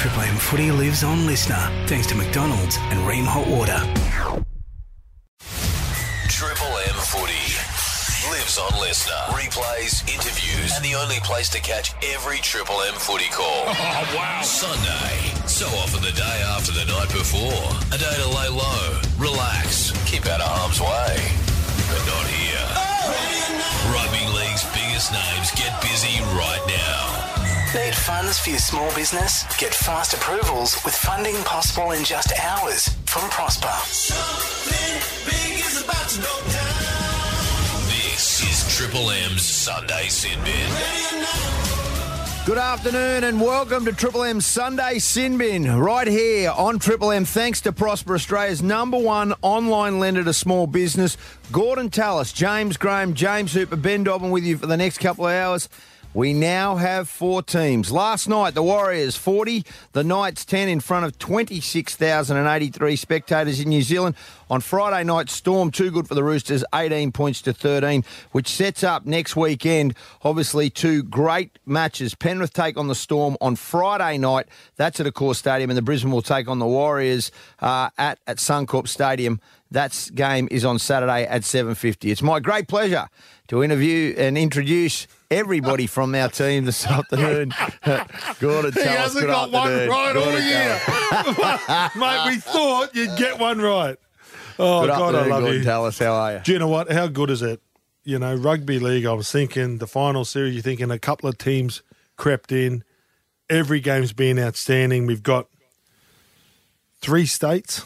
Triple M footy lives on listener thanks to McDonald's and Rheem Hot Water. Triple M footy lives on listener. Replays, interviews, and the only place to catch every Triple M footy call. Oh, wow. Sunday. So often the day after the night before. A day to lay low, relax, keep out of harm's way. But not here. Oh! Rugby League's biggest names get busy right now. Need funds for your small business? Get fast approvals with funding possible in just hours from Prosper. This is Triple M's Sunday Sin Bin. Good afternoon and welcome to Triple M Sunday Sin Bin right here on Triple M. Thanks to Prosper Australia's number one online lender to small business, Gorden Tallis, James Graham, James Hooper, Ben Dobbin with you for the next couple of hours. We now have four teams. Last night, the Warriors 40, the Knights 10 in front of 26,083 spectators in New Zealand. On Friday night, Storm too good for the Roosters, 18 points to 13, which sets up next weekend, obviously, two great matches. Penrith take on the Storm on Friday night. That's at Accor Stadium, and the Brisbane will take on the Warriors uh, at, at Suncorp Stadium. That game is on Saturday at 7.50. It's my great pleasure to interview and introduce everybody from our team this afternoon. Gorden, He hasn't good got one afternoon. right all year. Mate, we thought you'd get one right. Oh, Good God, I love Gorden. you. Tell us, how are you? Do you know what? How good is it? You know, rugby league, I was thinking the final series, you're thinking a couple of teams crept in. Every game's been outstanding. We've got three states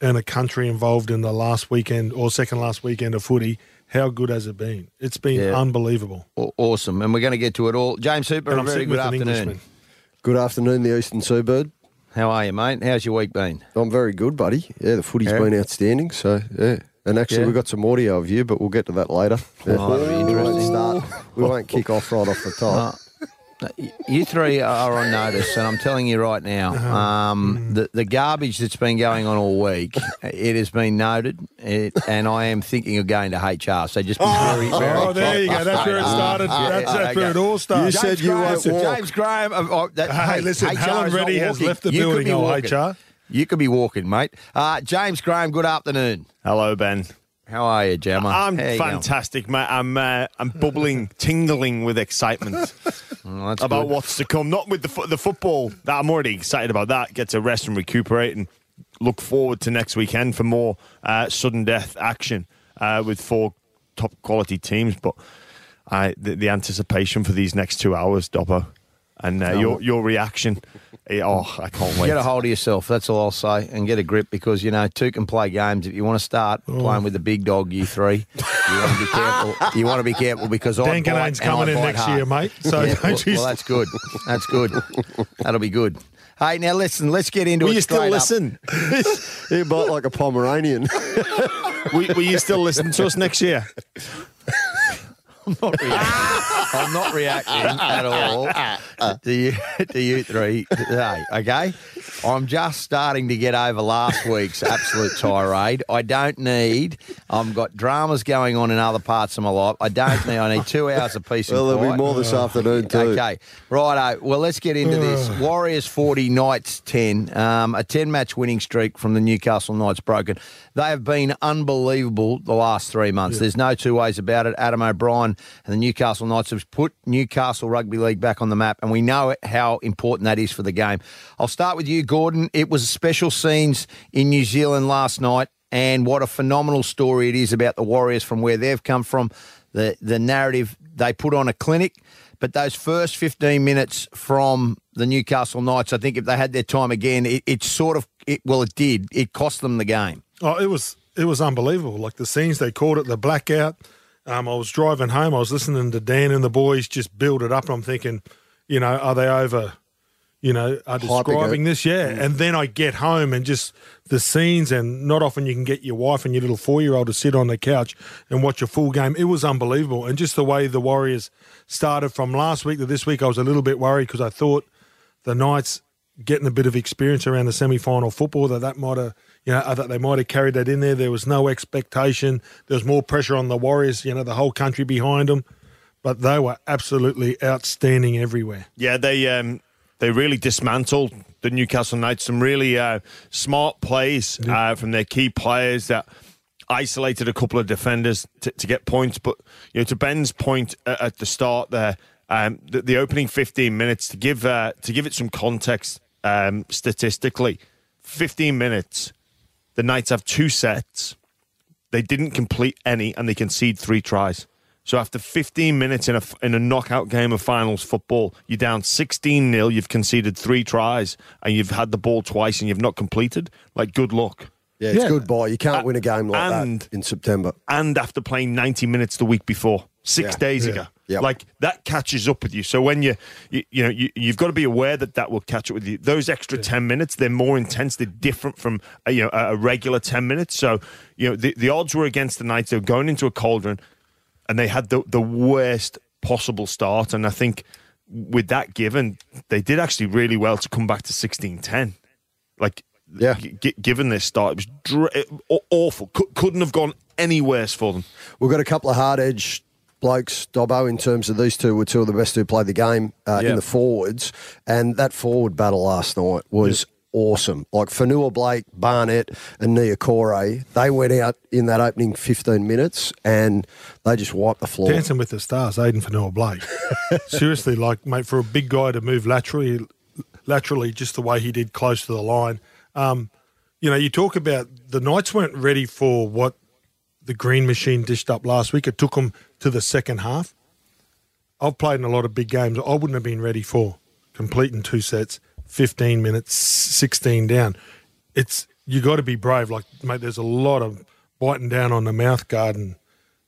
and a country involved in the last weekend or second last weekend of footy. How good has it been? It's been Yeah. unbelievable. Awesome. And we're going to get to it all. James Hooper, And a I'm very sitting good afternoon. Good afternoon, the Eastern Seaboard. How are you, mate? How's your week been? I'm very good, buddy. Yeah, the footy's Yeah. been outstanding. So yeah, and actually Yeah. we've got some audio of you, but we'll get to that later. Yeah. Oh, that'll be We won't interesting. start. We won't kick off right off the top. You three are on notice, and I'm telling you right now, Uh-huh. um, Mm-hmm. the, the garbage that's been going on all week, it has been noted, it, and I am thinking of going to HR. So just be very, very Oh, there you go. That's where it started. That's, that's where it all started. You said you won't Graham, walk. James Graham. uh, oh, that, Hey, listen, HR Helen is not Reddy has walking. left the You could building, be oh, walking. HR. You could be walking, mate. Uh, James Graham, good afternoon. Hello, Ben. How are you, Gemma? I'm How you going? fantastic, mate. I'm uh, I'm bubbling, tingling with excitement That's about good. what's to come. Not with the fo- the football. That I'm already excited about that. Get to rest and recuperate, and look forward to next weekend for more uh, sudden death action uh, with four top quality teams. But I the, the anticipation for these next two hours, Dopper, and uh, your your reaction. Eh, Oh, I can't wait. Get a hold of yourself. That's all I'll say, and get a grip because you know two can play games. If you want to start Oh. playing with the big dog, you three, you want to be careful. You want to be careful because I Dan bite Canane's and I coming in next hard. year, mate. So Yeah, well, don't you well, that's good. That's good. That'll be good. Hey, now listen. Let's get into it. Will it. you still straight up. listen? You bite like a Pomeranian. will, will you still listen to us next year? Not reacting. I'm not reacting at all to you, to you three today. Okay, I'm just starting to get over last week's absolute tirade. I don't need. I've got dramas going on in other parts of my life. I don't need. I need two hours of peace well, and there'll be more this afternoon too. Okay, righto. Well, let's get into this. Warriors 40, Knights 10. Um, a 10 match winning streak from the Newcastle Knights broken. They have been unbelievable the last three months. There's no two ways about it. Adam O'Brien and the Newcastle Knights have put Newcastle Rugby League back on the map, and we know how important that is for the game. I'll start with you, Gorden. It was special scenes in New Zealand last night. And what a phenomenal story it is about the Warriors from where they've come from. The the narrative they put on a clinic, but those first 15 minutes from the Newcastle Knights, I think if they had their time again, it, it sort of it well it did. It cost them the game. Oh, it was it was unbelievable. Like the scenes they called it, the blackout. Um, I was driving home. I was listening to Dan and the boys just build it up, and I'm thinking, you know, are they over? You know, are describing this? Yeah. And then I get home and just the scenes, and not often you can get your wife and your little four year old to sit on the couch and watch a full game. It was unbelievable, and just the way the Warriors started from last week to this week, I was a little bit worried because I thought the Knights getting a bit of experience around the semi-final football that that might have you know that they might have carried that in there there was no expectation there was more pressure on the warriors you know the whole country behind them but they were absolutely outstanding everywhere Yeah, they um, they really dismantled the Newcastle Knights. Some really uh, smart plays uh, from their key players that isolated a couple of defenders to, to get points. But you know, to Ben's point at, at the start there, um, the, the opening 15 minutes to give uh, to give it some context um, statistically, 15 minutes. The Knights have two sets. They didn't complete any, and they concede three tries. So after 15 minutes in a in a knockout game of finals football, you're down 16 0 You've conceded three tries, and you've had the ball twice, and you've not completed. Like, good luck. Yeah, it's Yeah. goodbye. You can't Uh, win a game like and- that in September. and after playing 90 minutes the week before, six Yeah. days Yeah. ago. Yep. Like that catches up with you. So when you, you, you know, you, you've got to be aware that that will catch up with you. Those extra 10 minutes, they're more intense. They're different from, uh, you know, a, a regular 10 minutes. So, you know, the, the odds were against the Knights. They were going into a cauldron and they had the, the worst possible start. And I think with that given, they did actually really well to come back to 16-10. Like, Yeah. g- given this start, it was dr- awful. Cou- couldn't have gone any worse for them. We've got a couple of hard edge blokes, Dobbo, in terms of these two were two of the best who played the game uh, Yeah. in the forwards. And that forward battle last night was awesome. Like Fonua-Blake, Barnett, and Niukore, they went out in that opening 15 minutes and they just wiped the floor. Dancing with the Stars, Addin Fonua-Blake. Seriously, like mate, for a big guy to move laterally, laterally just the way he did close to the line. Um, you know, you talk about the Knights weren't ready for what the Green Machine dished up last week. It took them to the second half. I've played in a lot of big games. I wouldn't have been ready for completing two sets, fifteen minutes, sixteen down. It's you got to be brave. Like mate, there's a lot of biting down on the mouth guard and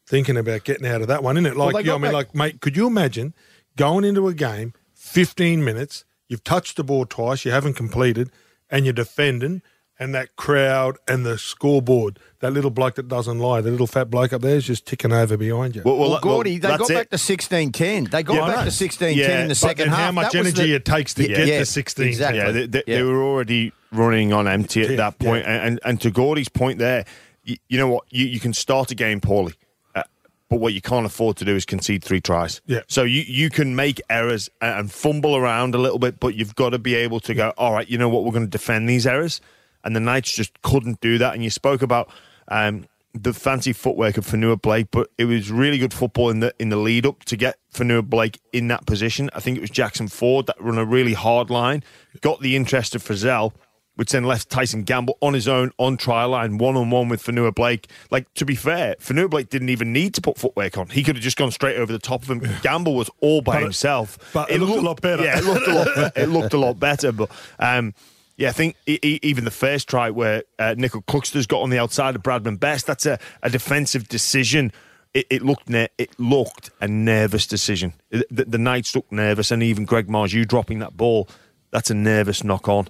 thinking about getting out of that one, isn't it? Like, they you know, I mean, like, mate, could you imagine going into a game, 15 minutes, you've touched the ball twice, you haven't completed, and you're defending, and that crowd and the scoreboard, that little bloke that doesn't lie, the little fat bloke up there is just ticking over behind you. Well, Well, well, Gordy, they got it. back to sixteen ten. They got Yeah, back to sixteen Yeah, ten in the second half. how much That energy the- it takes to Yeah, get yeah, to 16. Exactly. Yeah, they, they, Yeah. they were already running on empty at Yeah, that point. And, and to Gordy's point there, you, you know what? You, you can start a game poorly, uh, but what you can't afford to do is concede three tries. Yeah. So you, you can make errors and, and fumble around a little bit, but you've got to be able to go, all right, you know what? We're going to defend these errors. And the Knights just couldn't do that. And you spoke about um, the fancy footwork of Fonua-Blake, but it was really good football in the in the lead up to get Fonua-Blake in that position. I think it was Jackson Ford that run a really hard line, got the interest of Frizell, which then left Tyson Gamble on his own on trial line, one on one with Fonua-Blake. Like to be fair, Fonua-Blake didn't even need to put footwork on. He could have just gone straight over the top of him. Gamble was all by But it- himself. but it looked a lot better. Yeah, it looked a lot. it looked a lot better, but. Um, yeah, I think even the first try where uh, Nicoll-Klokstad's got on the outside of Bradman Best, that's a, a defensive decision. It, it looked ne- it looked a nervous decision. The, the, Knights looked nervous, and even Greg Marzhew, you dropping that ball, that's a nervous knock on,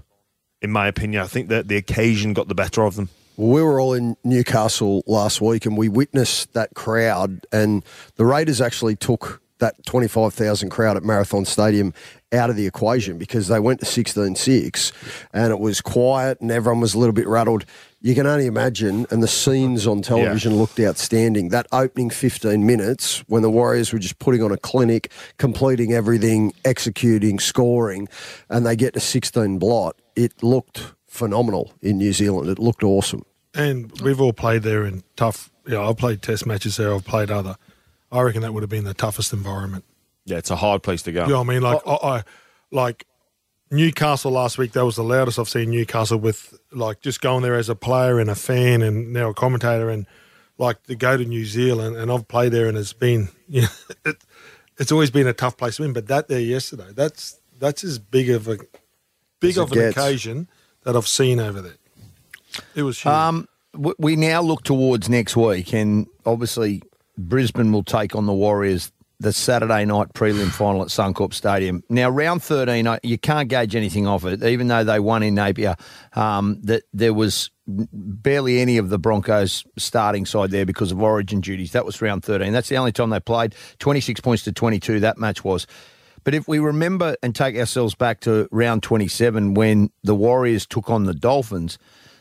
in my opinion. I think that the occasion got the better of them. We were all in Newcastle last week and we witnessed that crowd, and the Raiders actually took that 25,000 crowd at Marathon Stadium out of the equation because they went to 16 6 and it was quiet and everyone was a little bit rattled. You can only imagine, and the scenes on television looked outstanding. That opening 15 minutes when the Warriors were just putting on a clinic, completing everything, executing, scoring, and they get to 16 blot, it looked phenomenal in New Zealand. It looked awesome. And we've all played there in tough. You know, I've played test matches there. I've played other. I reckon that would have been the toughest environment. Yeah, it's a hard place to go. You know what I mean? Like, I, I like Newcastle last week. That was the loudest I've seen Newcastle with like just going there as a player and a fan and now a commentator and like to go to New Zealand. And I've played there and it's been, you know, it, it's always been a tough place to win. But that there yesterday, that's that's as big of a big As of an gets. occasion that I've seen over there. It was huge. Um, we now look towards next week, and obviously Brisbane will take on the Warriors the Saturday night prelim final at Suncorp Stadium. Now, round 13, you can't gauge anything off it, even though they won in Napier. Um, that there was barely any of the Broncos starting side there because of origin duties. That was round 13. That's the only time they played. 26 points to 22, that match was. But if we remember and take ourselves back to round 27 when the Warriors took on the Dolphins,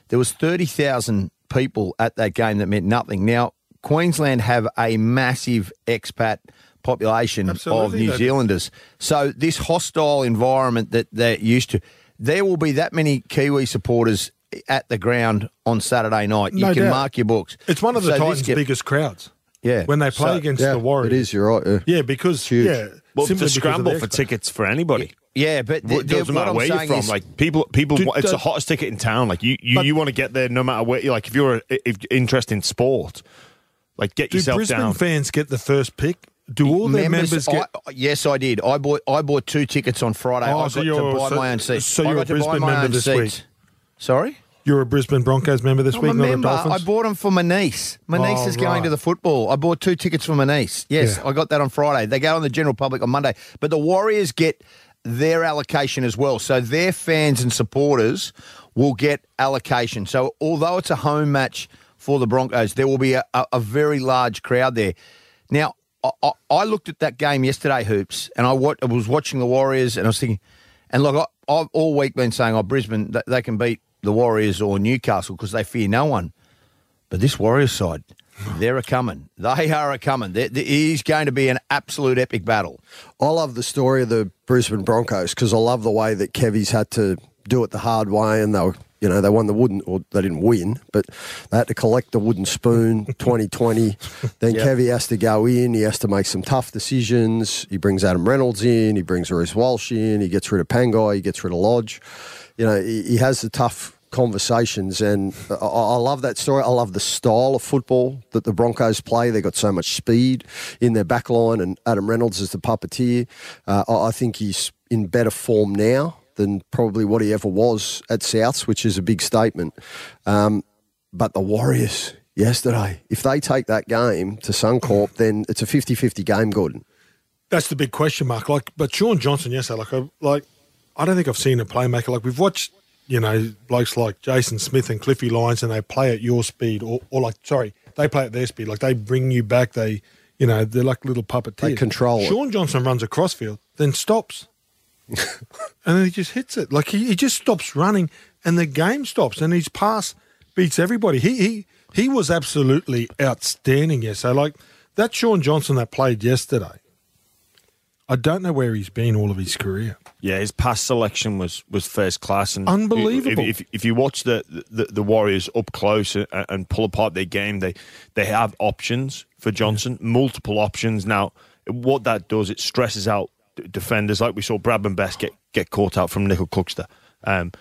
there was 30,000 people at that game that meant nothing. Now, Queensland have a massive expat population of New they do. Zealanders. So this hostile environment that they're used to, there will be that many Kiwi supporters at the ground on Saturday night. You No can doubt. mark your books. It's one of the So this Titans' get- biggest crowds. Yeah. When they play So- against Yeah, the Warriors. it is. You're right. Yeah. Yeah, because huge. yeah, Well, simply to because scramble for tickets for anybody. Yeah, but It the, the, doesn't what matter where you're from. is, like people, people, Dude, want, it's uh, the hottest ticket in town. Like you, you, you want to get there no matter where. Like if you're a, if interested in sport, like get do yourself Brisbane down. fans get the first pick? Do all their members, get? I, yes, I did. I bought I bought two tickets on Friday. Oh, I got so to you're- buy so- my own seats. so you're got a Brisbane member this seats. week? Sorry. You're a Brisbane Broncos member this I'm week, a not a member. Dolphins. I bought them for my niece. My Oh, niece is going right. to the football. I bought two tickets for my niece. Yes, Yeah. I got that on Friday. They go on the general public on Monday. But the Warriors get their allocation as well. So their fans and supporters will get allocation. So although it's a home match for the Broncos, there will be a, a, a very large crowd there. Now, I, I, looked at that game yesterday, Hoops, and I, I was watching the Warriors and I was thinking, and look, I, I've all week been saying, oh, Brisbane, they, they can beat the Warriors or Newcastle because they fear no one. But this Warriors side, they're a coming. They are a coming. It is going to be an absolute epic battle. I love the story of the Brisbane Broncos because I love the way that Kevy's had to do it the hard way, and they were, you know, they won the wooden, or they didn't win, but they had to collect the wooden spoon 2020. Then Yep. Kevy has to go in, he has to make some tough decisions. He brings Adam Reynolds in, he brings Reece Walsh in, he gets rid of Pangai, he gets rid of Lodge. You know, he, he has the tough conversations, and I, I love that story. I love the style of football that the Broncos play. They've got so much speed in their back line, and Adam Reynolds is the puppeteer. Uh, I, I think he's in better form now than probably what he ever was at Souths, which is a big statement. Um, but the Warriors yesterday, if they take that game to Suncorp, then it's a 50 50 game, Gorden. That's the big question mark. Like, but Shaun Johnson yesterday, like, I, like, I don't think I've seen a playmaker. Like, we've watched, you know, blokes like Jason Smith and Cliffy Lyons, and they play at your speed, or, or like, sorry, they play at their speed. Like, they bring you back. They, you know, they're like little puppeteers. They control. Shaun Johnson runs across field, then stops, and then he just hits it. Like, he, he just stops running, and the game stops, and his pass beats everybody. He he he was absolutely outstanding yesterday. Like that Shaun Johnson that played yesterday. I don't know where he's been all of his career. Yeah, his pass selection was was first class and Unbelievable. If, if, if you watch the, the the Warriors up close and, and pull apart their game, they they have options for Johnson, multiple options. Now, what that does, it stresses out defenders like we saw Bradman Best get get caught out from Nicoll-Klokstad. Um,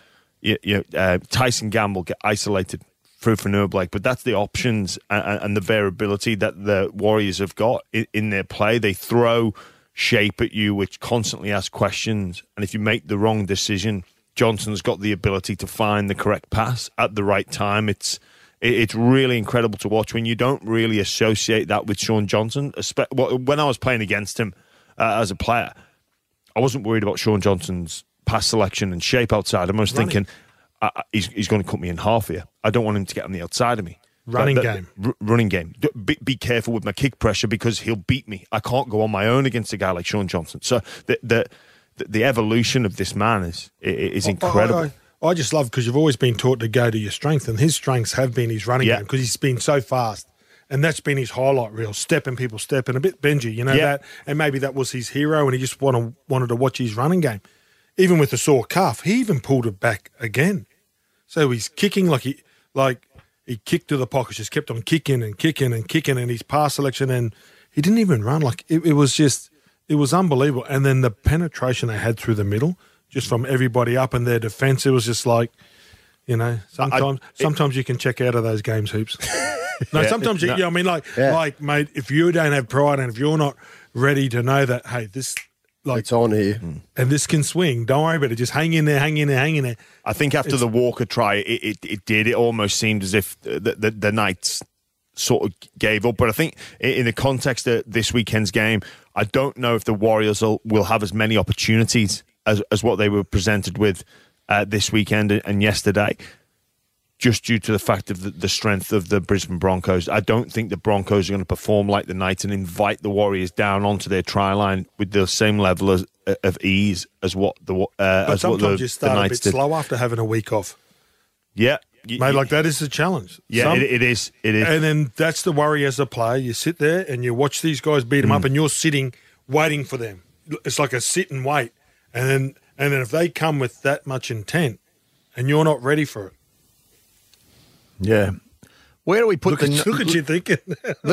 you, you, uh, Tyson Gamble get isolated through for Blake, but that's the options and, and the variability that the Warriors have got in, in their play. They throw shape at you, which constantly asks questions. And if you make the wrong decision, Johnson's got the ability to find the correct pass at the right time. It's it's really incredible to watch when you don't really associate that with Shaun Johnson. When I was playing against him uh, as a player, I wasn't worried about Shaun Johnson's pass selection and shape outside. I was Running. thinking, uh, he's, he's going to cut me in half here. I don't want him to get on the outside of me. Running That- that- game. r- running game. Be, be careful with my kick pressure because he'll beat me. I can't go on my own against a guy like Shaun Johnson. So the the, the, evolution of this man is i- i- is incredible. I, I, I just love because you've always been taught to go to your strength, and his strengths have been his running Yeah. game because he's been so fast. And that's been his highlight reel, stepping people, stepping a bit Benji, you know Yeah. that, and maybe that was his hero, and he just wanted wanted to watch his running game. Even with the sore calf, he even pulled it back again. So he's kicking like he like he kicked to the pocket, just kept on kicking and kicking and kicking, and his pass selection, and he didn't even run. Like it, it was just, it was unbelievable. And then the penetration they had through the middle, just from everybody up in their defense, it was just like, you know, sometimes sometimes you can check out of those games, hoops. no, Yeah. sometimes you, No. yeah, I mean, like, Yeah. like, mate, if you don't have pride and if you're not ready to know that, hey, this, like, It's on here. Hmm. and this can swing, don't worry about it. Just hang in there, hang in there, hang in there. I think after the Walker try, it, it, it did. It almost seemed as if the, the, the Knights sort of gave up. But I think in the context of this weekend's game, I don't know if the Warriors will, will have as many opportunities as, as what they were presented with uh, this weekend and yesterday. Just due to the fact of the, the strength of the Brisbane Broncos, I don't think the Broncos are going to perform like the Knights and invite the Warriors down onto their try line with the same level of, of ease as what the uh, But as what sometimes the, you the start a bit did. slow after having a week off. Yeah, Mate, like that is the challenge. yeah, Some- it, it is. It is. And then that's the worry as a player. You sit there and you watch these guys beat them Mm. up, and you're sitting waiting for them. It's like a sit and wait, and then And then if they come with that much intent, and you're not ready for it, Yeah. Where do we put look, the at, look at you thinking.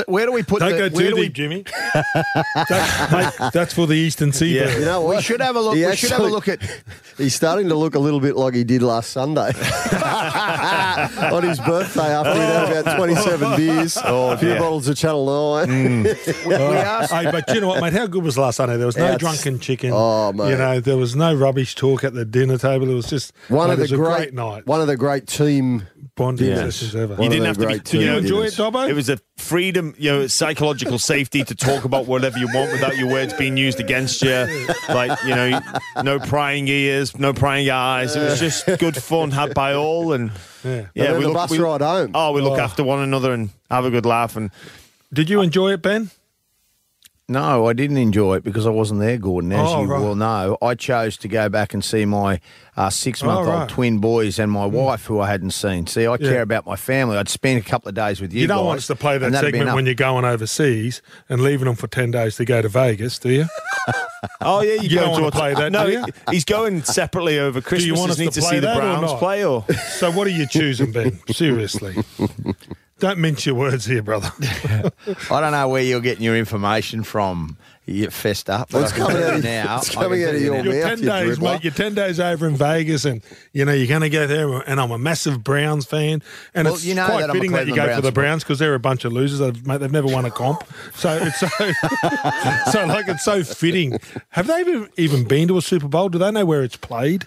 Where do we put Don't the? go too do we, deep, Jimmy. that, mate, that's for the Eastern Seaboard. You know what? we should have a look. He We should have a look at. He's starting to look a little bit like he did last Sunday on his birthday after he'd had about 27 beers, a few bottles of Channel 9. Mm. We, we uh, asked. Hey, but you know what, mate? How good was last Sunday? There was no Outs- drunken chicken. Oh, mate. You know, there was no rubbish talk at the dinner table. It was just One mate, of it the was a great, great night. one of the great team. Bonding dinners. sessions ever. One You didn't have to be. great Did you team enjoy it, Dobbo? It was a freedom, you know, psychological safety to talk about whatever you want without your words being used against you. Like, you know, no prying ears, no prying eyes. It was just good fun had by all. And Yeah. And then the bus ride home. Oh, we look Oh. after one another and have a good laugh. And Did you enjoy it, Ben? No, I didn't enjoy it because I wasn't there, Gorden. As Oh, you right. well know, I chose to go back and see my uh, six-month-old Oh, right. twin boys and my wife, who I hadn't seen. See, I Yeah. care about my family. I'd spend a couple of days with you. You, don't guys, want us to play that and that'd be segment when you're going overseas and leaving them for 10 days to go to Vegas, do you? oh yeah, You don't wanna play that, No, do you? he's going separately over Christmas. Do you want Does us need to to play see the that or Browns not? play or So what are you choosing, Ben? Seriously. Don't mince your words here, brother. I don't know where you're getting your information from. You're fessed up. Well, it's coming out of- now. it's coming out of you your mouth. You're 10 you days, mate. You're 10 days over in Vegas and, you know, you're going to go there and I'm a massive Browns fan. And Well, it's you know quite that fitting that you Cleveland go for the Browns Browns because they're a bunch of losers. They've, mate, they've never won a comp. So it's so, so like, it's so fitting. Have they even, even been to a Super Bowl? Do they know where it's played?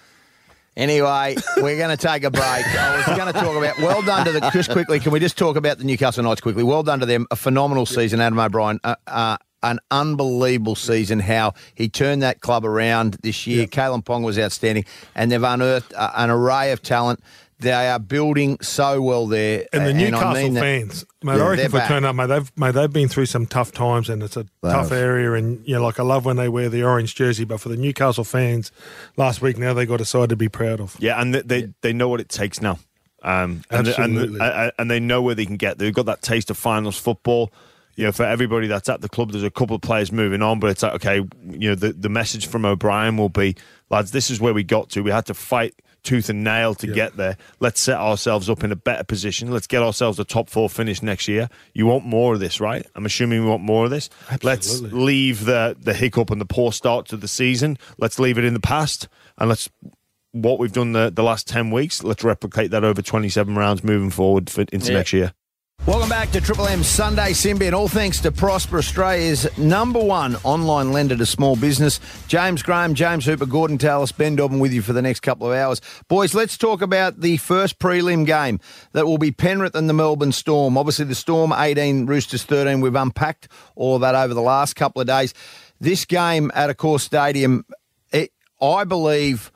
Anyway, we're going to take a break. I was going to talk about well done to the just quickly. Can we just talk about the Newcastle Knights quickly? Well done to them. A phenomenal season, Adam O'Brien. Uh, uh, an unbelievable season. How he turned that club around this year. Kalyn Ponga was outstanding, and they've unearthed uh, an array of talent. They are building so well there. And the Newcastle I mean that- fans, mate, Yeah, I reckon they're if we back. turn up, mate, they've mate, they've been through some tough times, and it's a tough have. area. And you know, like I love when they wear the orange jersey, but for the Newcastle fans, last week now they got a side to be proud of. Yeah, and they they, they know what it takes now. Um, and, they- and, Absolutely. and, and they know where they can get. They've got that taste of finals football. You know, for everybody that's at the club, there's a couple of players moving on, but it's like, okay, you know, the, the message from O'Brien will be, lads, this is where we got to. We had to fight tooth and nail to get there. Let's set ourselves up in a better position. Let's get ourselves a top four finish next year. You want more of this, right? I'm assuming we want more of this. Let's leave the the hiccup and the poor start to the season. Let's leave it in the past, and let's what we've done the, the last 10 weeks, let's replicate that over 27 rounds moving forward for, into Yeah. next year. Welcome back to Triple M Sunday Sin Bin, and all thanks to Prosper Australia's number one online lender to small business. James Graham, James Hooper, Gorden Tallis, Ben Dobbin with you for the next couple of hours. Boys, let's talk about the first prelim game that will be Penrith and the Melbourne Storm. Obviously, the Storm 18, Roosters 13. We've unpacked all that over the last couple of days. This game at a Accor Stadium, it, I believe,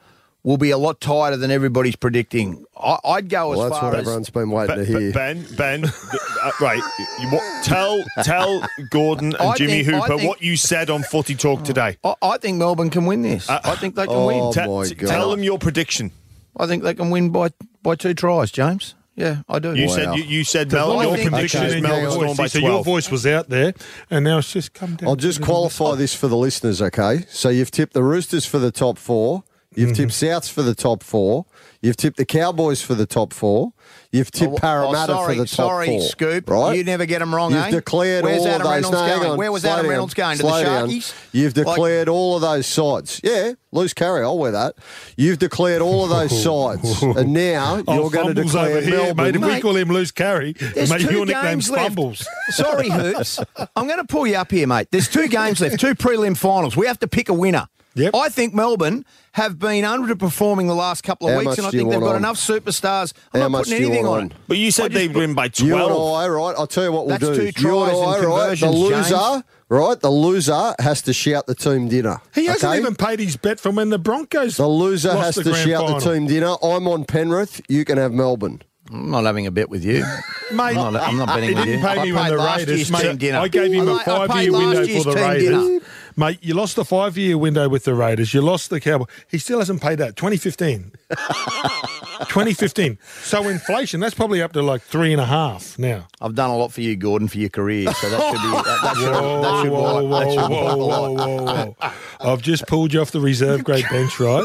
will be a lot tighter than everybody's predicting. I, I'd go as Well, as that's far what as everyone's been waiting Ben, to hear. Ben, Ben, uh, right. You, what, tell tell Gorden and I Jimmy think- Hooper think- what you said on Footy Talk today. I, I think Melbourne can win this. I think they can oh, win. Te- my t- God. tell them your prediction. I think they can win by by two tries, James. Yeah, I do. You Wow. said you, you said There's Mel, your prediction Okay, is Melbourne on. Storm by So your voice was out there, and now it's just come down. I'll just qualify this for the listeners, okay? So you've tipped the Roosters for the top four. You've Mm-hmm. tipped Souths for the top four. You've tipped the Cowboys for the top four. You've tipped Oh, Parramatta oh, sorry, for the top sorry, four. Scoop. Right? You never get them wrong, You've eh? declared Where's all Adam of those. Reynolds no, going? on, Where was slow Adam down, Reynolds going? To slow the down. Sharkies? You've Like- declared all of those sides. Yeah, loose carry. I'll wear that. You've declared all of those sides, and now Oh, you're going to declare over here, Melbourne. mate. If we call him loose carry, There's mate, two your nickname's games left. Fumbles. Sorry, Hoops. I'm going to pull you up here, mate. There's two games left, two prelim finals. We have to pick a winner. Yep. I think Melbourne have been underperforming the last couple of How weeks, and I think they've got on? enough superstars. I'm How not putting anything on on? But you said they put- win by You 12. and I, right? I'll tell you what we'll That's do. two you and I, and right? The loser, James. right? The loser has to shout the team dinner. He hasn't okay? even paid his bet from when the Broncos. The loser lost has the to grand shout final. the team dinner. I'm on Penrith. You can have Melbourne. I'm not having a bet with you. Mate, I'm not, I'm not betting he with didn't you. pay I me when paid the last Raiders. year's mate, team dinner. I gave him I a like- I paid five-year window for the Raiders. Mate, you lost the five year window with the Raiders. You lost the Cowboy. He still hasn't paid that. 2015. 2015. So inflation, that's probably up to like three and a half now. I've done a lot for you, Gorden, for your career. So that should be that, that should, that should whoa, that should whoa, whoa, whoa, whoa, whoa. I've just pulled you off the reserve grade bench, right?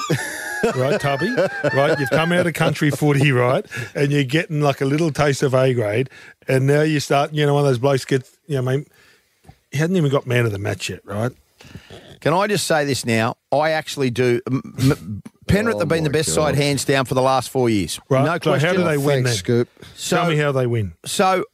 right, Tubby? Right, you've come out of country footy, right? And you're getting like a little taste of A grade. And now you start, you know, one of those blokes gets, you know, I mean, he hasn't even got man of the match yet, right? Can I just say this now? I actually do. M- M- Penrith Oh have been the best God. side hands down for the last four years. Right. No so question. how do they win Thanks, then? Scoop. Tell me how they win. So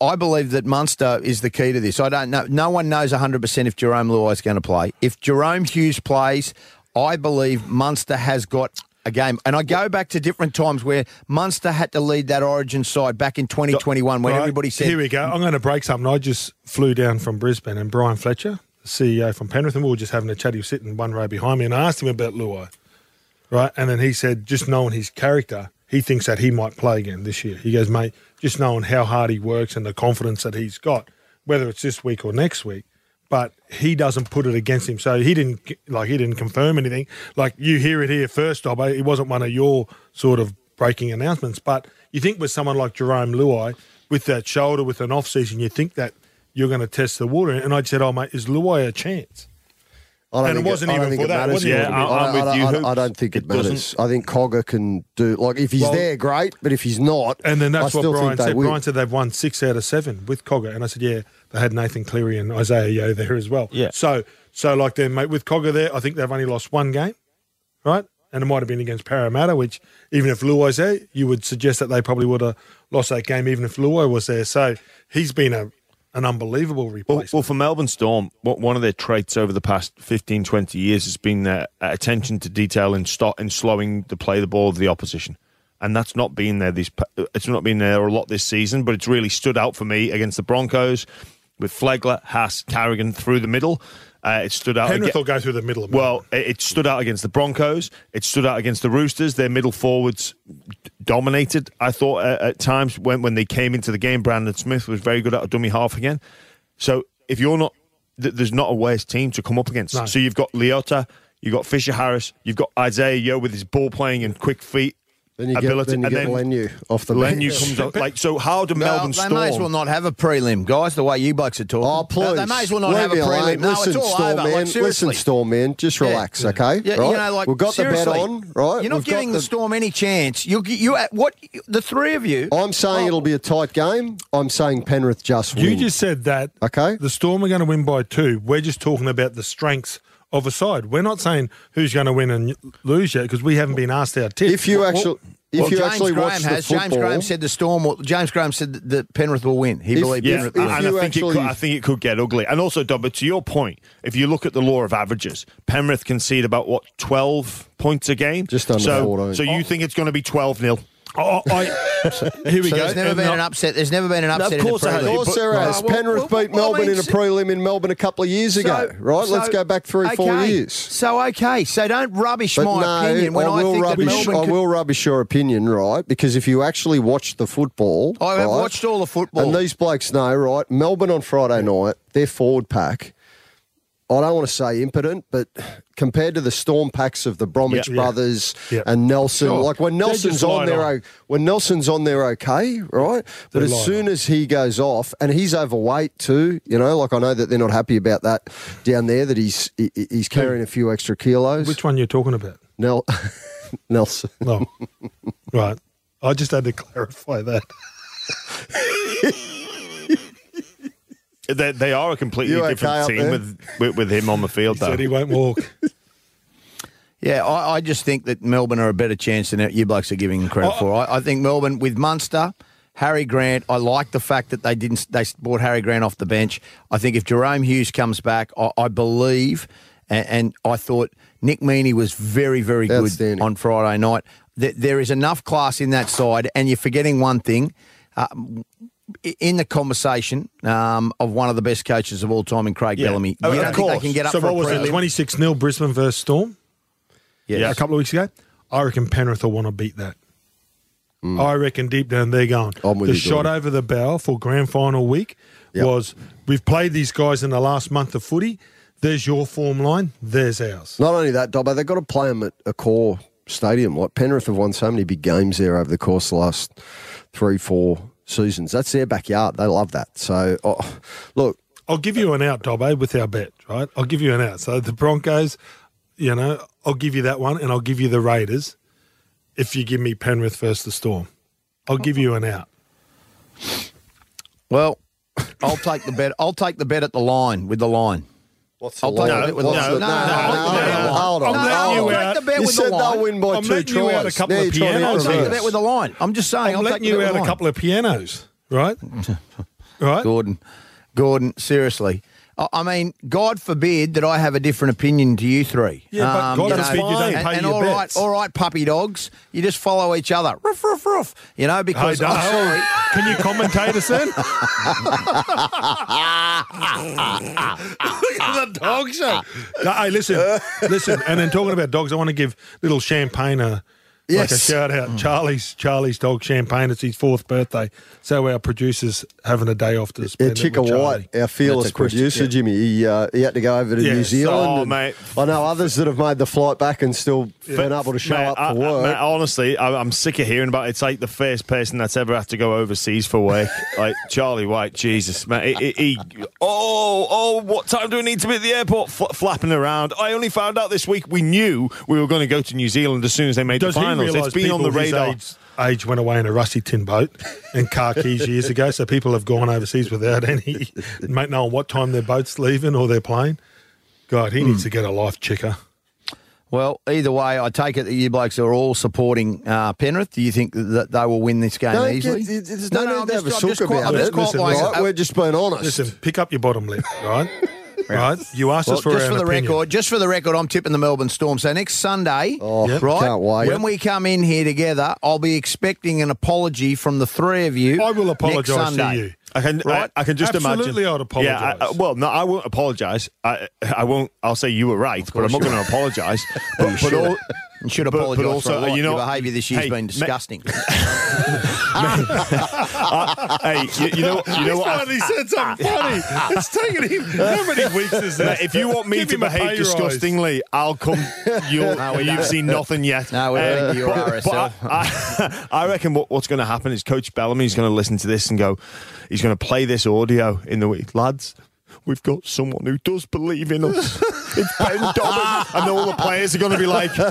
I believe that Munster is the key to this. I don't know. No one knows 100% if Jarome Luai is going to play. If Jahrome Hughes plays, I believe Munster has got a game. And I go back to different times where Munster had to lead that origin side back in 2021 when Right, everybody said, Here we go. I'm going to break something. I just flew down from Brisbane and Brian Fletcher, the CEO from Penrith, and we were just having a chat. He was sitting one row behind me, and I asked him about Luai, right? And then he said, just knowing his character, he thinks that he might play again this year. He goes, mate, just knowing how hard he works and the confidence that he's got, whether it's this week or next week. But he doesn't put it against him, so he didn't like he didn't confirm anything. Like you hear it here first, Dob. It wasn't one of your sort of breaking announcements. But you think with someone like Jarome Luai, with that shoulder, with an off season, you think that you're going to test the water. And I said, oh mate, is Luai a chance? I don't And it think wasn't I don't even for it that, matters. wasn't? I Yeah, don't- I'm I, with don't- you, I don't- I don't think it, It doesn't- matters. I think Cogger can do like if he's Well- there, great. But if he's not, And then I that's what still Brian think they said. win. Brian said they've won six out of seven with Cogger, and I said, yeah, they had Nathan Cleary and Isaah Yeo there as well. Yeah. So, so like then, mate, with Cogger there, I think they've only lost one game, right? And it might have been against Parramatta, which even if Luai's there, you would suggest that they probably would have lost that game, even if Luai was there. So he's been a an unbelievable Well, replacement. well, for Melbourne Storm, one of their traits over the past 15, 20 years has been their uh, attention to detail and stop and slowing the play the ball of the opposition. And that's not been there. These uh, it's not been there a lot this season, but it's really stood out for me against the Broncos with Flegler, Haas, Carrigan through the middle. Uh, it stood out. Penrith aga- will go through the middle of well, it it stood out against the Broncos. It stood out against the Roosters. Their middle forwards dominated. I thought uh, at times when when they came into the game, Brandon Smith was very good at a dummy half again. So if you're not, th- there's not a worse team to come up against. No. So you've got Leota, you've got Fisher Harris, you've got Isaah Yeo with his ball playing and quick feet. Then you get, ability, then you and get then Leniu off the Leniu bench. comes up like so. How do Well, Melbourne they Storm? may as well not have a prelim, guys. The way you blokes are talking. Oh, please. They may as well not Leave have a prelim. alone. No, Listen, it's all Storm over. Man. Like, seriously. Listen, Storm Man, just Yeah. relax, okay? Yeah, right? you know, like we've got the bet on, right? You're not We've giving the, the Storm any chance. You, you, what? The three of you. I'm saying Oh. it'll be a tight game. I'm saying Penrith just win. You just said that. Okay. The Storm are going to win by two. We're just talking about the strengths of a side. We're not saying who's going to win and lose yet because we haven't been asked our tips. if you Well, actually, if Well, you James actually Graham watch has. the James Graham said the Storm. Will, James Graham said that, that Penrith will win. He If- believed Yeah, Penrith if will and I think, actually- it could, I think it could get ugly. And also, Dob, but to your point, if you look at the law of averages, Penrith concede about what twelve points a game, Just under so, 14. So you think it's going to be twelve 0 Oh, oh, I, here we So go. there's never And been not- an upset. There's never been an of upset. course in there the. Of prelim. course there has. well, Penrith well, beat well, I Melbourne mean, in a prelim in Melbourne a couple of years ago, right? Let's go back three, four years. So okay, so don't rubbish But my no, opinion when I I, will think rubbish. that Melbourne. I could- will rubbish your opinion, right? Because if you actually watch the football, I have right, watched all the football. and these blokes know, right? Melbourne on Friday night, their forward pack. I don't want to say impotent, but compared to the storm packs of the Bromwich Yeah. brothers Yeah. and Nelson, Sure. like when Nelson's on there, on. when Nelson's on there, okay, right? But They as soon on. as he goes off, and he's overweight too, you know, like I know that they're not happy about that down there. That he's he- he's carrying a few extra kilos. Which one you're talking about? Nel- Nelson. No. right. I just had to clarify that. They, they are a completely You different up team with, with with him on the field. He Though. said he won't walk. Yeah, I, I just think that Melbourne are a better chance than you blokes are giving them credit Oh, for. I, I think Melbourne with Munster, Harry Grant. I like the fact that they didn't. They brought Harry Grant off the bench. I think if Jahrome Hughes comes back, I, I believe, and, and I thought Nick Meaney was very, very good on Friday night. There, there is enough class in that side, and you're forgetting one thing. Uh, in the conversation um, of one of the best coaches of all time in Craig Yeah. Bellamy, Oh, you of don't think they can get up so for what a was it? 26 0 Brisbane versus Storm Yes. a couple of weeks ago? I reckon Penrith will want to beat that. I reckon deep down they're going. Mm. I'm with the you, shot Gorden. over the bow for grand final week Yep. was we've played these guys in the last month of footy. There's your form line. There's ours. Not only that, Dobbo, they've got to play them at a core stadium. Like Penrith have won so many big games there over the course of the last three, four seasons. That's their backyard. They love that. So, oh, look, I'll give you an out, Dobbo, with our bet, right? I'll give you an out. So the Broncos, you know, I'll give you that one, and I'll give you the Raiders if you give me Penrith versus the Storm. I'll give you an out. Well, I'll take the bet. I'll take the bet at the line with the line. What's I'll take No, the bet with the no, line. no, I'll- hold on. I'm letting I'll take the bet You with the said they'll win by I'm two letting you out a tries. couple Now of you're trying to pianos. I'll take the bet with the line. I'm just saying. I'm I'll take letting the you bet out with a the couple of pianos, right? right? Gorden, Gorden, seriously. I- mean, God forbid that I have a different opinion to you three. Yeah, but um, God you forbid you don't and, pay and your all right, bets. all right, puppy dogs, you just follow each other. Ruff, ruff, ruff. You know, Hey, because Dale, I'm sorry. can you commentate us then? Look at the dog eh? show. Hey, listen, listen, and then talking about dogs, I want to give little champagne a like a shout out. Charlie's Charlie's dog champagne. It's his fourth birthday, so our producers having a day off to Yeah, spend. it Chicka with Charlie. White, our fearless That's a question, producer, yeah. Jimmy, he, uh, he had to go over to Yeah, New Zealand. Oh, mate. I know others that have made the flight back and still been able to show Mate, up I- for work. mate, honestly, I, I'm sick of hearing about it. It's like the first person that's ever had to go overseas for work. like Charlie White, Jesus, man. He, he- he- oh, oh, what time do we need to be at the airport? Fl- flapping around. I only found out this week we knew we were going to go to New Zealand as soon as they made Does the he finals. realise It's been on the people his radar. Age, age went away in a rusty tin boat and car keys years ago, so people have gone overseas without any, mate, knowing what time their boat's leaving or their plane. God, he needs to get a life checker. Well, either way, I take it that you blokes are all supporting uh, Penrith. Do you think that they will win this game Don't easily? get- there's no, I'm need to have a just- I'm just quite- about I'm just it. quite Listen, like- listen. We're just being honest. Listen, pick up your bottom lip, right? right? You asked Well, us for just an for the opinion. record, just for the record, I'm tipping the Melbourne Storm. So next Sunday, Oh, Yep. right? can't wait. When we come in here together, I'll be expecting an apology from the three of you. I will next apologise to Sunday. you. I can, Right? I, I can just imagine Absolutely. I'd apologise. Yeah, I, I- well, no, I won't apologise. I, I won't. I'll say you were right, but I'm not going to apologise. But, but, all, You should But- but apologise also, for a uh, lot. you know- Your behaviour this year's Hey, been ma- disgusting. hey, you, you know, you know He's what? I- finally said something funny. It's taken him how many weeks is Mate, that? if you want me Give to him a pay behave rise. disgustingly, I'll come. You'll, no, you've don't. seen nothing yet. No, we don't. Uh, You're but, but I, I, I reckon what, what's going to happen is Coach Bellamy's going to listen to this and go, he's going to play this audio in the week. Lads, we've got someone who does believe in us. It's Ben Dobbin. and all the players are going to be like, They're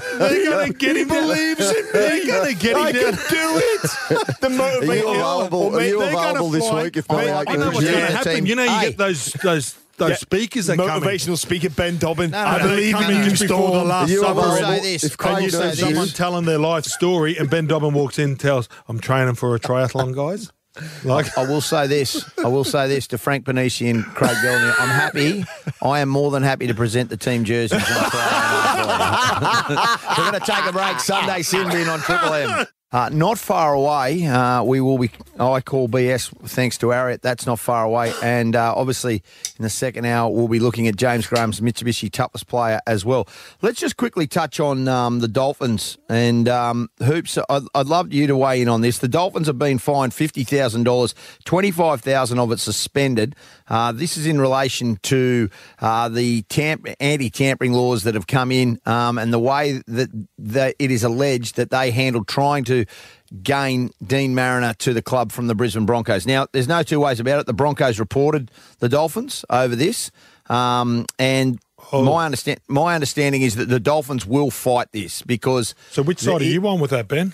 going to get him. Believes in me. They're going to get him I down. can do it. The Are motivation. you available, Or are you they're gonna available this fly- week if Mate, Billy I I Aiken know what's going to happen. team. You know, you Hey. get those those those Yeah, speakers that come in. Motivational speaker Ben Dobbin. No, I no, no, believe no, in no, you. no. just before the last Are you summer. I'll say this. If I'll Craig you say see this. someone telling their life story, and Ben Dobbin walks in and tells, I'm training for a triathlon, guys. Like, I will say this. I will say this to Frank Ponissi and Craig Bellamy. I'm happy. I am more than happy to present the team jerseys. on Friday night for you. We're going to take a break. Sunday sin bin on Triple M. Uh, not far away. Uh, we will be. I call BS thanks to Ariat. That's not far away. And uh, obviously, in the second hour, we'll be looking at James Graham's Mitsubishi toughest player as well. Let's just quickly touch on um, the Dolphins and um, hoops. I'd, I'd love you to weigh in on this. The Dolphins have been fined fifty thousand dollars, 25,000 of it suspended. Uh, this is in relation to uh, the tamp- anti-tampering laws that have come in um, and the way that, that it is alleged that they handled trying to gain Deine Mariner to the club from the Brisbane Broncos. Now, there's no two ways about it. The Broncos reported the Dolphins over this, um, and Oh. my understand my understanding is that the Dolphins will fight this because. so which side are you on with that, Ben?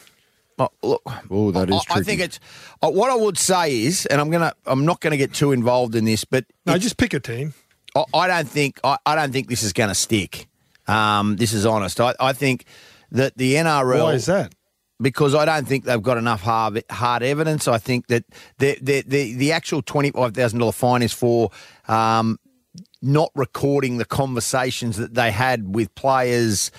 Oh, look, Oh, that is I, I think it's uh, what I would say is, and I'm gonna, I'm not going to get too involved in this, but No, just pick a team. I, I don't think I, I don't think this is going to stick. Um, this is honest. I, I think that the NRL. Why is that? Because I don't think they've got enough hard, hard evidence. I think that the the the, the actual twenty five thousand dollar fine is for um, not recording the conversations that they had with players.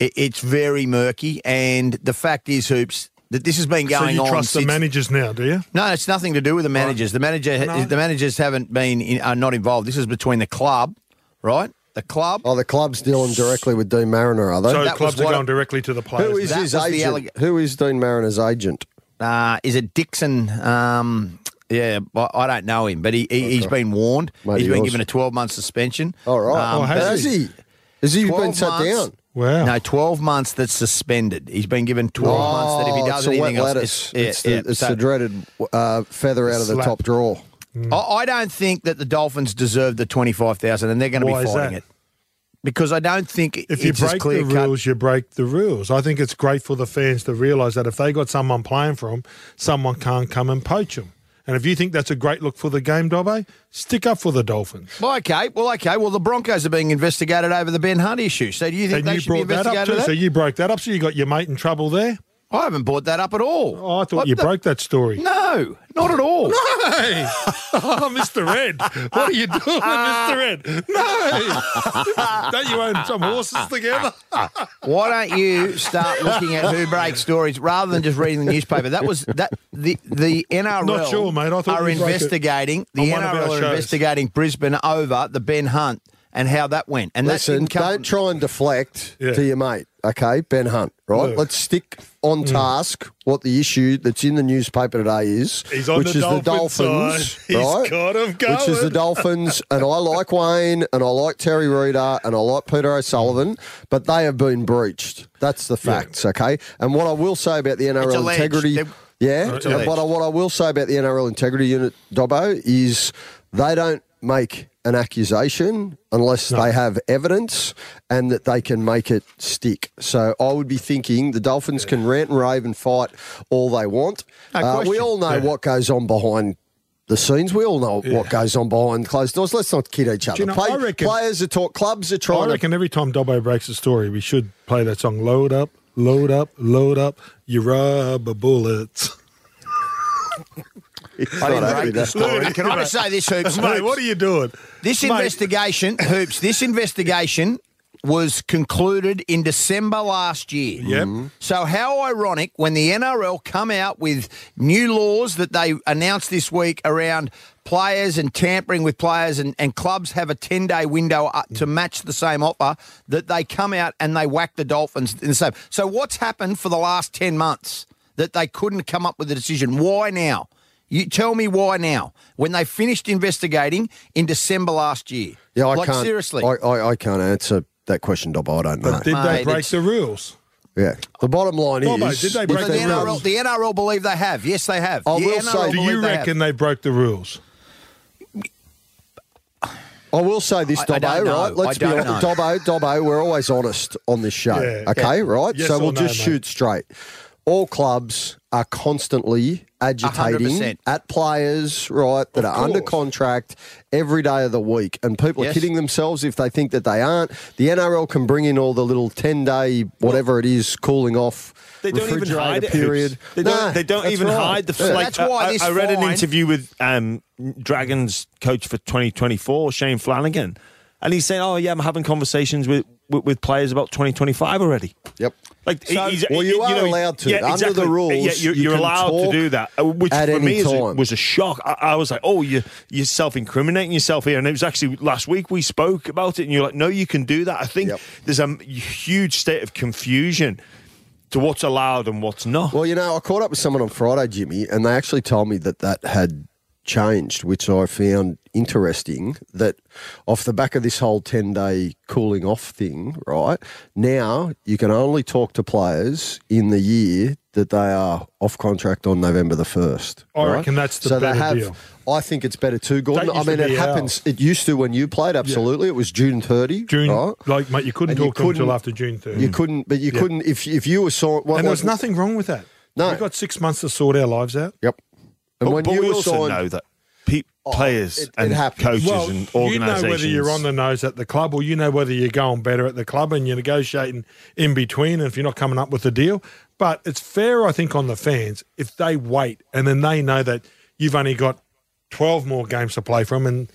It, it's very murky, and the fact is, hoops. That this has been So going you on. trust the since- managers now, do you? no, it's nothing to do with the managers. The manager, No. the managers haven't been in, are not involved. This is between the club, right? The club. Oh, the club's dealing directly with Deine Mariner, are they? So that clubs are what- going directly to the players. Who is That his agent? alleg- Who is Deine Mariner's agent? Uh, is it Dixon? Um, Yeah, I I don't know him, but he, he he's been warned. Maybe he's been yours. given a 12 month suspension. All right. Oh, has has he? he? Has he 12 been sat down? Wow. No, 12 months that's suspended. He's been given 12 months that if he Oh, does it's a anything wet else, lettuce. yeah, it's the, yeah. it's So- the dreaded uh, feather out of the Slap. top drawer. I, I don't think that the Dolphins deserve the 25,000 and they're going to Why be fighting that? it. Because I don't think If you break clear the cut. rules, you break the rules. I think it's great for the fans to realise that if they got someone playing for them, someone can't come and poach them. And if you think that's a great look for the game, Dobbo, stick up for the Dolphins. Well, okay. Well, okay. Well, the Broncos are being investigated over the Ben Hunt issue. So do you think And they you should be brought that up too. over So you broke that up. So you got your mate in trouble there. I haven't brought that up at all. Oh, I thought What you the- broke that story. No, not at all. Hey, oh, Mr. Red, what are you doing, Mr. Red? No, don't you own some horses together? Why don't you start looking at who breaks stories rather than just reading the newspaper? That was that the the NRL Not sure, mate. I thought are you broke it investigating the on one of our NRL are shows. investigating Brisbane over the Ben Hunt and how that went. And that Listen, didn't come don't try and deflect Yeah. to your mate, okay? Ben Hunt, right? Look. Let's stick on mm. task what the issue that's in the newspaper today is, He's on which the is the Dolphins, side. He's right? got 'em Which is the. Dolphins, and I like Wayne, and I like Terry Reader, and I like Peter O'Sullivan, but they have been breached. That's the facts, okay? And what I will say about the NRL alleged. integrity, They've- yeah, but alleged. I, what I will say about the NRL integrity unit, Dobbo, is they don't make an accusation unless they have evidence and that they can make it stick. So I would be thinking the Dolphins can rant and rave and fight all they want. No Uh, we all know what goes on behind. The scenes, we all know what goes on behind closed doors. Let's not kid each other. you know, Play- reckon- players are taught, clubs are I trying to reckon every time Dobbo breaks a story, we should play that song. Load up, load up, load up, you rubber bullets. I didn't break the story. Can I just say this, Hoops? Mate, what are you doing? This Mate, investigation, Hoops, this investigation was concluded in December last year. Yep. So how ironic when the NRL come out with new laws that they announced this week around players and tampering with players and, and clubs have a 10-day window to match the same offer that they come out and they whack the Dolphins in the same. So what's happened for the last 10 months that they couldn't come up with a decision? Why now? You tell me why now? When they finished investigating in December last year. Yeah, I like can't. seriously. I, I, I can't answer that question, Dobbo. I don't know. But did they Mate, break the rules? yeah, the bottom line Dobbo, is did they break the the, they- NRL, the NRL believe they have. Yes, they have. I the will NRL say- Do you reckon they broke the rules? I will say this, I- I Dobbo, don't know. right? Let's I be don't honest. know. Dobbo, Dobbo, we're always honest on this show, Yeah. okay, right? Yes so or we'll no, just mate? shoot straight. All clubs are constantly agitating 100%. at players, right, that Of are under contract every day of the week. And people are kidding themselves if they think that they aren't. The NRL can bring in all the little 10 day, whatever it is, cooling off. They don't even refrigerator hide it. period. They don't. No, they don't even right. hide the. Yeah. Like, That's why I, this I read an interview with um, Dragons coach for 2024, Shane Flanagan, and he's saying, "Oh yeah, I'm having conversations with with, with players about 2025 already." Yep. Like, So- he's- Well, you are know, allowed to. Yeah, Under exactly. the rules, Yeah, you're, you you're can allowed to do that, uh, which at for any me a, time. was a shock. I, I was like, "Oh, you you're self incriminating yourself here." And it was actually last week we spoke about it, and you're like, "No, you can do that." I think Yep. there's a huge state of confusion to what's allowed and what's not. Well, you know, I caught up with someone on Friday, Jimmy, and they actually told me that that had changed, which I found interesting. That off the back of this whole 10 day cooling off thing, right? Now you can only talk to players in the year that they are off contract on November the 1st. I right? reckon that's the so they have, deal. I think it's better too, Gorden. I mean, it happens. ours. It used to when you played, absolutely. It was June 30. June, right? like, mate, you couldn't And you talk to them until after June 30. You couldn't, but you Yeah. couldn't, if, if you were signed. and there's nothing wrong with that. No. We've got six months to sort our lives out. Yep. And But, when but you we also signed, know that pe- oh, players it- it and happens. coaches Well, and organisations. you know whether you're on the nose at the club or you know whether you're going better at the club and you're negotiating in between and if you're not coming up with a deal. But it's fair, I think, on the fans if they wait and then they know that you've only got 12 more games to play from and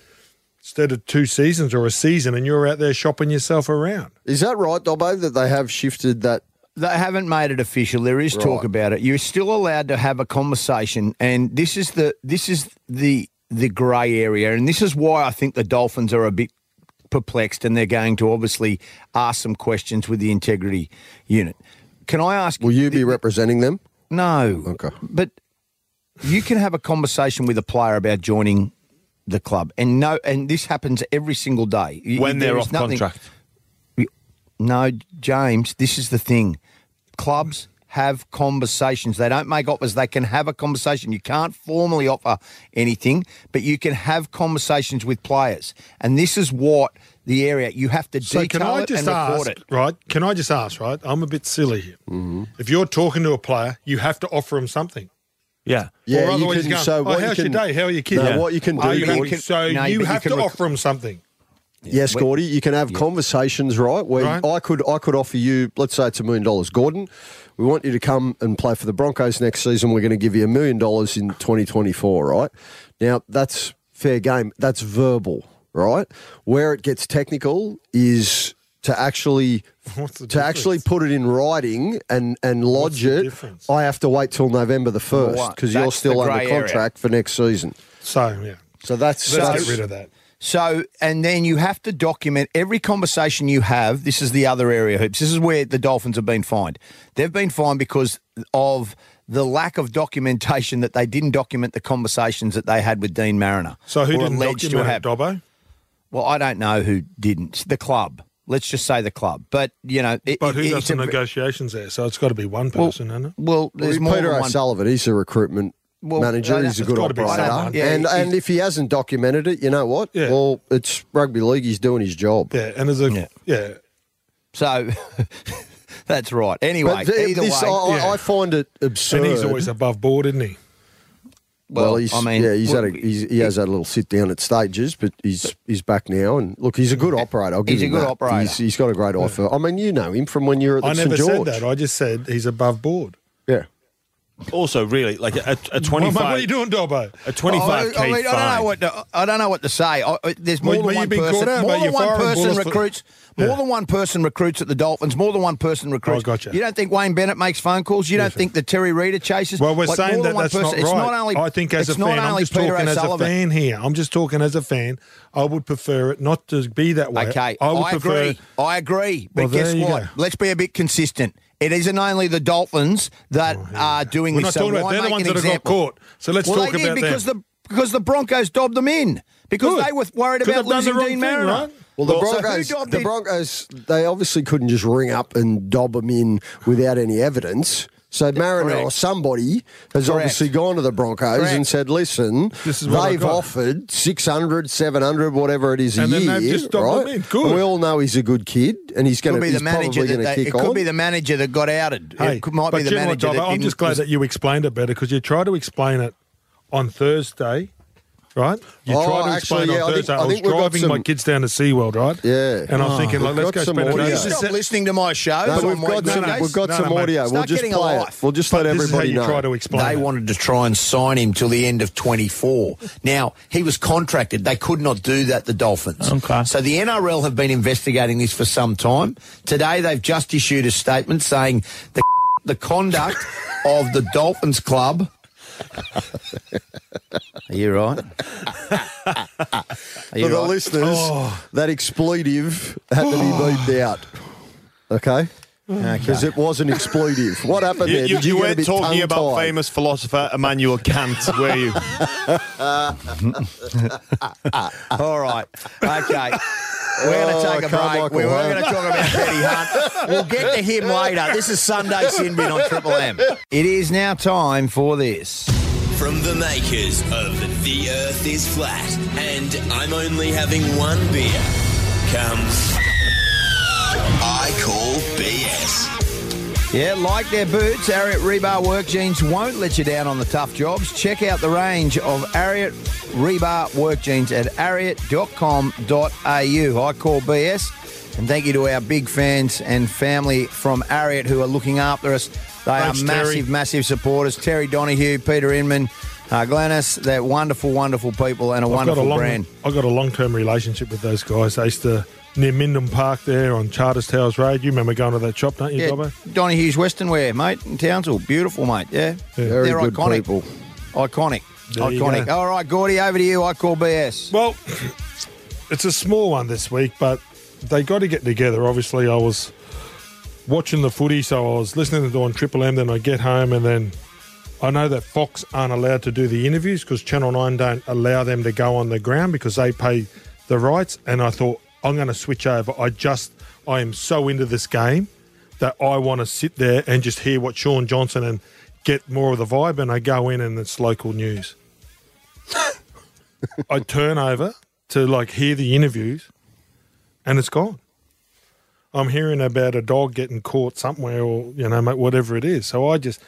instead of two seasons or a season and you're out there shopping yourself around. Is that right, Dobbo, that they have shifted that? They haven't made it official. There is talk about it. You're still allowed to have a conversation, and this is the this is the the grey area, and this is why I think the Dolphins are a bit perplexed, and they're going to obviously ask some questions with the integrity unit. Can I ask? Will you be representing them? No. Okay. But you can have a conversation with a player about joining the club, and no, and this happens every single day when there they're off nothing- contract. No, James, this is the thing. Clubs have conversations. They don't make offers. They can have a conversation. You can't formally offer anything, but you can have conversations with players. And this is what the area you have to So detail can I it just and record ask, it. right? Can I just ask, right? I'm a bit silly here. Mm-hmm. If you're talking to a player, you have to offer him something. Yeah. Yeah, or you otherwise can. he's going, so oh, how's you can, your day? How are your kids? No, what you can do. Oh, you Gordie- can- so no, you but you have to rec- offer him something. Yes, Gordy, you can have conversations, right? Where Right. I could, I could offer you, let's say it's a million dollars. Gorden, we want you to come and play for the Broncos next season. We're going to give you a million dollars in 2024, right? Now that's fair game. That's verbal, right? Where it gets technical is to actually to actually put it in writing and and lodge it. difference? I have to wait till November the first because you're still under grey area. contract for next season. So yeah, So that's let's that's- get rid of that. So, and then you have to document every conversation you have. This is the other area, Hoops. This is where the Dolphins have been fined. They've been fined because of the lack of documentation that they didn't document the conversations that they had with Deine Mariner. So who didn't alleged to document have. it, Dobbo? Well, I don't know who didn't. The club. Let's just say the club. But, you know. It, But who it- does the negotiations there? So it's got to be one Well, person, isn't it? well, there's Well, more Peter than one. O'Sullivan, he's a recruitment Well, manager. he's a good operator. Yeah, and he's- and if he hasn't documented it, you know what? Yeah. Well, it's rugby league. He's doing his job. Yeah, and as a Yeah. yeah, So, that's right. Anyway, But th- either this, way. I, Yeah. I find it absurd. and he's always above board, isn't he? well, he's, I mean, yeah, he's had a, he's, he has had a little sit down at stages, but he's he's back now. And look, he's a good operator. I'll give He's a good that. operator. He's, he's got a great offer. I mean, you know him from when you were at the I St never said that. I just said he's above board. Yeah. Also, really, like a, a 25. mate, what are you doing, Dobbo? A 25k I, I, mean, I don't know what to, I don't know what to say. I, I- there's more Well, than one person. out, more than one person bullets for- recruits. More Yeah. than one person recruits at the Dolphins. More than one person oh, recruits. Oh, gotcha. You don't think Wayne Bennett makes phone calls? You don't Yes, sir. think that Terry Reader chases? Well, we're Like, saying that that's person. not right. It's not only. I think as a fan, I'm only just Peter talking as a fan here. I'm just talking as a fan. I would prefer it not to be that way. Okay, I would I prefer. agree. I agree. But Well, guess what? Let's be a bit consistent. It isn't only the Dolphins that oh, are doing We're this. not so talking about they're the make ones an that have got caught. So let's well, talk they did about because them. the because the Broncos dobbed them in because Good. they were worried Because about they've the losing wrong Deine thing, Mariner. right? Well, the So who Broncos, dobbed the? Broncos, they obviously couldn't just ring up and dob them in without any evidence. So Mariner Correct. or somebody has Correct. obviously gone to the Broncos Correct. and said, listen, This is they've offered 600, 700, whatever it is a And then year. just right? Good. And we all know he's a good kid and he's going to be the manager that going to they, kick it could on. be the manager that got outed. Hey, it could, might but be the you what, manager Dobbo, that I'm just glad was- that you explained it better because you tried to explain it on Thursday, right? You Oh, tried to actually, explain yeah, on Thursday. I I, was think we've got driving my kids down to SeaWorld, right? Yeah. And I'm ah. thinking, like, We've let's go spend audio. day. Yeah. Stop it. listening to my show. No, we've got Wednesdays. some, we've got No, some no, audio. We'll Start just getting a play it. We'll just But let this is how everybody you know. try to explain They it. wanted to try and sign him till the end of 24. Now, he was contracted. They could not do that, the Dolphins. Okay. So the NRL have been investigating this for some time. Today, they've just issued a statement saying the, the conduct of the Dolphins club. Are you right? Are For the right? listeners, Oh. that expletive had to be beeped out. Okay? Mm. Because it was an expletive. What happened You, there? you, Did you get a weren't talking about tongue-tied? famous philosopher Immanuel Kant, were you? All right. Okay. We're going Oh, to take a Carmichael break. We were Hunt. going to talk about Teddy Hunt. We'll get to him later. This is Sunday Sin Bin on Triple M. It is now time for this. From the makers of The Earth is Flat and I'm only having one beer comes I Call BS. Yeah, like their boots, Ariat Rebar Work Jeans won't let you down on the tough jobs. Check out the range of Ariat Rebar Work Jeans at ariat.com.au. I call BS. And thank you to our big fans and family from Ariat who are looking after us. They Thanks, are Terry. massive, massive supporters. Terry Donahue, Peter Inman, uh, Glennis, they're wonderful, wonderful people and a I've wonderful a long, brand. I've got a long-term relationship with those guys. They used to near Minden Park there on Charters Towers Road. You remember going to that shop, don't you, Yeah, Dobbo? Donahue's Western Wear, mate, in Townsville. Oh, beautiful, mate. Yeah. Very They're good iconic. people. Iconic. There Iconic. All right, Gordy, over to you. I call BS. Well, it's a small one this week, but they got to get together. Obviously, I was watching the footy, so I was listening to it on Triple M. Then I get home, and then I know that Fox aren't allowed to do the interviews because Channel 9 don't allow them to go on the ground because they pay the rights. And I thought, I'm going to switch over. I just, I am so into this game that I want to sit there and just hear what Shaun Johnson and get more of the vibe. And I go in and it's local news. I turn over to like hear the interviews and it's gone. I'm hearing about a dog getting caught somewhere or, you know, mate, whatever it is. So I just,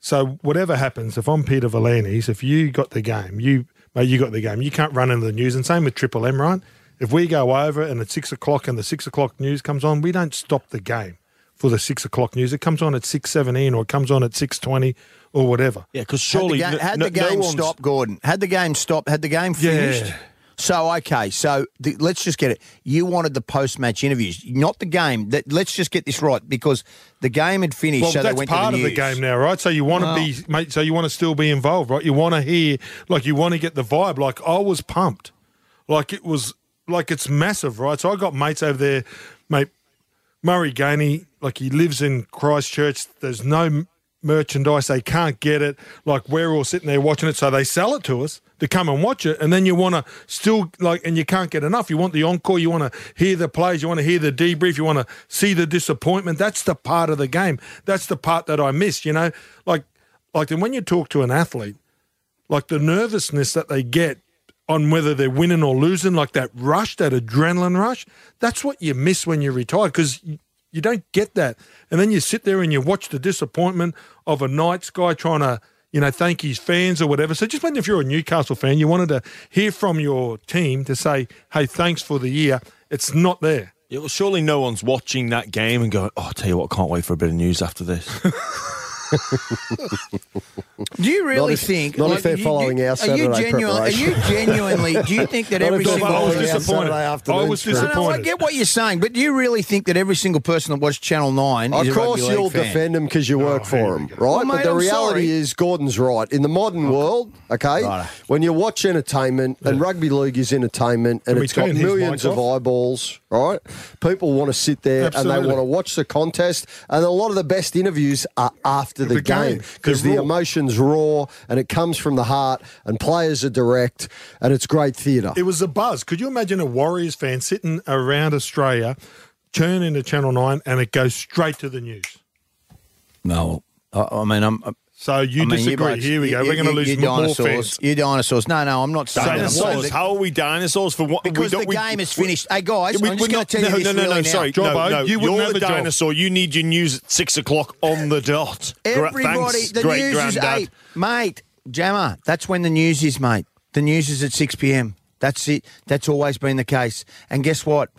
so whatever happens, if I'm Peter V'landys, if you got the game, you, mate, you got the game. You can't run into the news. And same with Triple M, right? If we go over and it's six o'clock and the six o'clock news comes on, we don't stop the game for the six o'clock news. It comes on at six seventeen or it comes on at six twenty or whatever. Yeah, because Had the surely ga- had no- the game no one's- stopped, Gorden? Had the game stopped? Had the game finished? Yeah. So okay, so the, let's just get it. You wanted the post-match interviews, not the game. That let's just get this right because the game had finished. Well, so they that's went part to of the the game now, right? So you want to Well- be, mate. So you want to still be involved, right? You want to hear, like, you want to get the vibe. Like, I was pumped, like it was, like it's massive, right? So I got mates over there, mate. Murray Gainey, like he lives in Christchurch. There's no merchandise. They can't get it. Like we're all sitting there watching it, so they sell it to us to come and watch it. And then you want to still like, and you can't get enough. You want the encore. You want to hear the plays. You want to hear the debrief. You want to see the disappointment. That's the part of the game. That's the part that I miss. You know, like, like then when you talk to an athlete, like the nervousness that they get on whether they're winning or losing, like that rush, that adrenaline rush, that's what you miss when you're retired because you, don't get that. And then you sit there and you watch the disappointment of a Knights guy trying to, you know, thank his fans or whatever. So just when if you're a Newcastle fan, you wanted to hear from your team to say, hey, thanks for the year. It's not there. Yeah, well, surely no one's watching that game and going, "Oh, I'll tell you what, I can't wait for a bit of news after this." Do you really if- think? not if they're following you- our Are you Saturday genuine? Are you genuinely? Do you think that every if they're single? I was disappointed. Saturday afternoon I was script. No, no, I get what you're saying, but do you really think that every single person that watched Channel Nine Of a course, rugby you'll fan? defend them because you oh, work here for them, right? Well, but the I'm reality sorry. is, Gorden's right. In the modern world, okay, Righto. when you watch entertainment, and rugby league is entertainment, and Can it's got millions of eyeballs, right? People want to sit there and they want to watch the contest, and a lot of the best interviews are after the, The game. game because the raw. emotion's raw and it comes from the heart, and players are direct, and it's great theatre. It was a buzz. Could you imagine a Warriors fan sitting around Australia, turn into Channel 9, and it goes straight to the news? No, I, I mean, I'm. So you I mean, disagree. Here we go. you- We're going to lose you more dinosaurs. fans. You dinosaurs. No, no, I'm not saying dinosaurs? What- How are we dinosaurs for what? Because we the we- game is we- finished. Hey, guys, we- I'm we're just going not- to tell you no, this no, no, really no, sorry, Jobbo, no, no. you wouldn't You're have the a job. dinosaur. You need your news at six o'clock on the dot. Everybody, Thanks, the great news is granddad. eight, mate. Jammer, that's when the news is, mate. The news is at six p.m. That's it. That's always been the case. And guess what?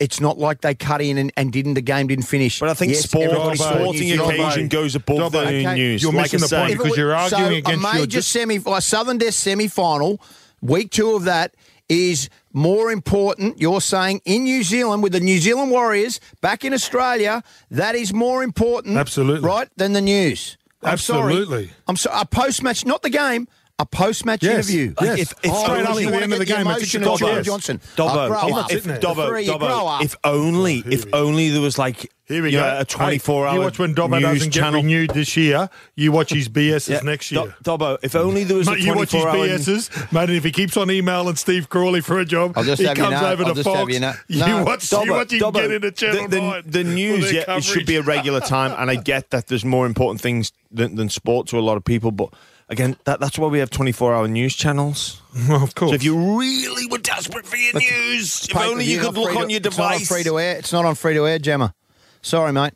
It's not like they cut in and, and didn't. The game didn't finish. But I think Yes, sport, sporting occasion goes above the Okay. news. You're like missing the point because you're arguing so against a your major semi, a sudden death semi final. Week two of that is more important. You're saying in New Zealand with the New Zealand Warriors back in Australia, that is more important, Absolutely. right, than the news. I'm Absolutely. Sorry. I'm sorry. A post match, not the game. A post match Yes. interview. Yes. if- if Oh, straight because after the end of get the game, it's emotion six of Shaun o'clock. Johnson. Dobbo, grow if, up. if, The Dobbo, Dobbo, grow up. if only, here if only there was like Here we you go. know, a 24 Hey, hour You watch when Dobbo news doesn't get channel. renewed this year. You watch his BSs Yeah, next Do- year. Dobbo, if only there was Mate, a you watch his 24 hour. BSs, mate, and if he keeps on emailing Steve Crawley for a job, I'll just he have you comes know- over I'll to just Fox. you know- You No. watch, you watch him Dobbo, get into Channel the, the, 9 the news, yeah, it should be a regular time, and I get that there's more important things than, than sport to a lot of people, but again, that, that's why we have 24 hour news channels. Well, of course. So if you really were desperate for your news, if only you Pay-per-view, could look free on to- your It's not on device. free to air. It's not on free to air, Gemma. Sorry, mate.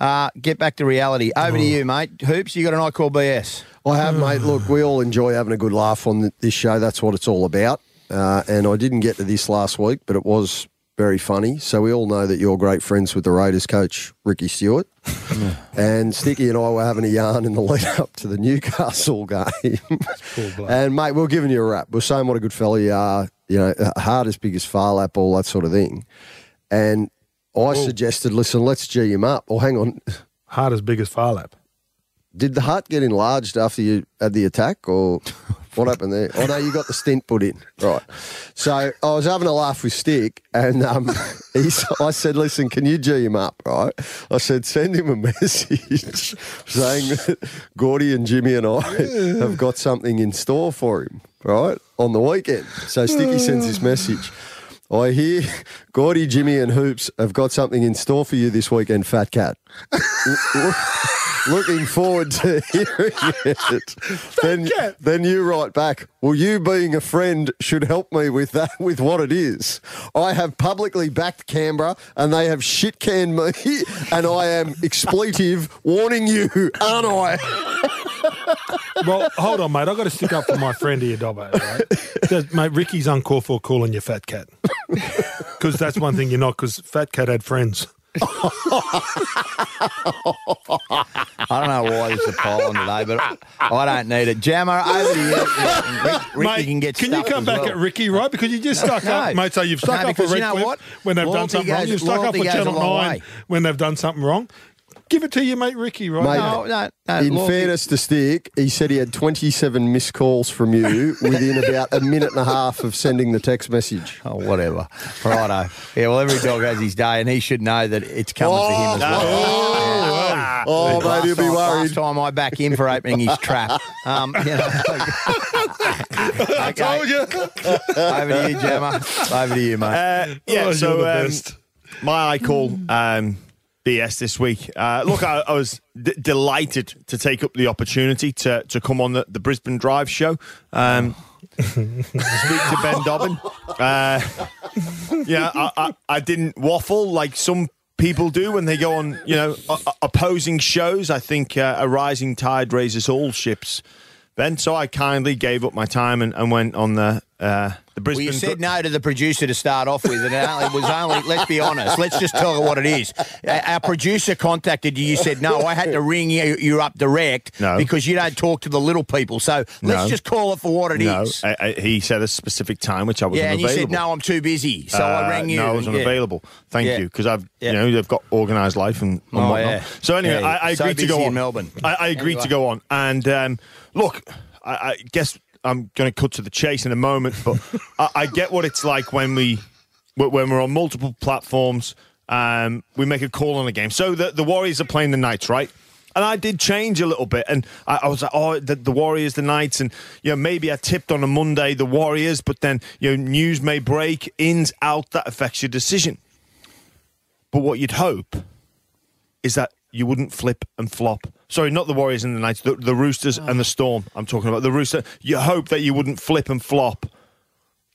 Uh, get back to reality. Over Oh. to you, mate. Hoops, you got an I call BS. I have, mate. Look, we all enjoy having a good laugh on this show. That's what it's all about. Uh, and I didn't get to this last week, but it was very funny. So we all know that you're great friends with the Raiders coach, Ricky Stewart. and Sticky and I were having a yarn in the lead up to the Newcastle game. and, mate, we we're giving you a rap. We are saying what a good fella you are, you know, uh, heart as big as Phar Lap, all that sort of thing. And I suggested, listen, let's G him up. Or hang on, Heart as big as Phar Lap. did the heart get enlarged after you had the attack, or What happened there? Oh no, you got the stent put in, right? So I was having a laugh with Stick, and um, he's, I said, "Listen, can you g him up?" Right? I said, "Send him a message saying that Gordy and Jimmy and I have got something in store for him, right, on the weekend." So Sticky sends this message. I hear Gordy, Jimmy, and Hoops have got something in store for you this weekend, Fat Cat. Looking forward to hearing it. Then, then you write back. Well, you being a friend should help me with that, with what it is. I have publicly backed Canberra, and they have shit canned me, and I am expletive warning you, aren't I? Well, hold on, mate. I've got to stick up for my friend here, Dobbo, right? Does- mate, Ricky's uncalled for calling you fat cat. Because that's one thing you're not, because fat cat had friends. I don't know why this is a poll on today, but I don't need it. Jammer, over to you. Rick, mate, can get you come back well. at Ricky, right? Because you just stuck No. up, mate. So you've stuck No, up for because you know what? when they've done Loyalty something wrong. You've stuck up for goes Channel 9 way. when they've done something wrong. Give it to your mate Ricky, right? Mate, No, no, no. In loyalty- fairness to Stick, he said he had 27 missed calls from you within about a minute and a half of sending the text message. Oh, whatever. Righto. Yeah, well, every dog has his day, and he should know that it's coming for him as well. Oh, Last mate, he'll be time- worried. Last time I back him for opening his trap. Um, you know. okay. Told you. Over to you, Gemma. Over to you, mate. Uh, yeah, Oh, so you're the um, best. my I call um, BS this week. Uh, look, I, I was d- delighted to take up the opportunity to, to come on the, the Brisbane Drive show. Um, speak to Ben Dobbin. Uh, yeah, I, I, I didn't waffle like some people do when they go on, you know, o- o- opposing shows. I think uh, a rising tide raises all ships. Ben, so I kindly gave up my time and, and went on the uh, the Well, you said no to the producer to start off with, and it was only, let's be honest, let's just tell her what it is. Our producer contacted you. You said, no, I had to ring you, you up direct No. because you don't talk to the little people. So let's No. just call it for what it is. no, I, I, he said a specific time which I wasn't yeah, and you available. said, no, I'm too busy. So I Uh, rang you. No, I wasn't Yeah. available. Thank Yeah. you, because I've Yeah. you know they've got organised life and, and Oh, whatnot. yeah. So anyway, Yeah, I, I so agreed to busy go in on. Melbourne. I, I agreed to go on, and um, look, I, I guess I'm going to cut to the chase in a moment, but I, I get what it's like when we when we're on multiple platforms. Um, we make a call on a game. So the the Warriors are playing the Knights, right? And I did change a little bit, and I, I was like, "Oh, the, the Warriors, the Knights," and you know, maybe I tipped on a Monday the Warriors, but then you know, news may break, ins out, that affects your decision. But what you'd hope is that you wouldn't flip and flop. Sorry, not the Warriors and the Knights, the, the Roosters and the Storm. I'm talking about the Rooster. You hope that you wouldn't flip and flop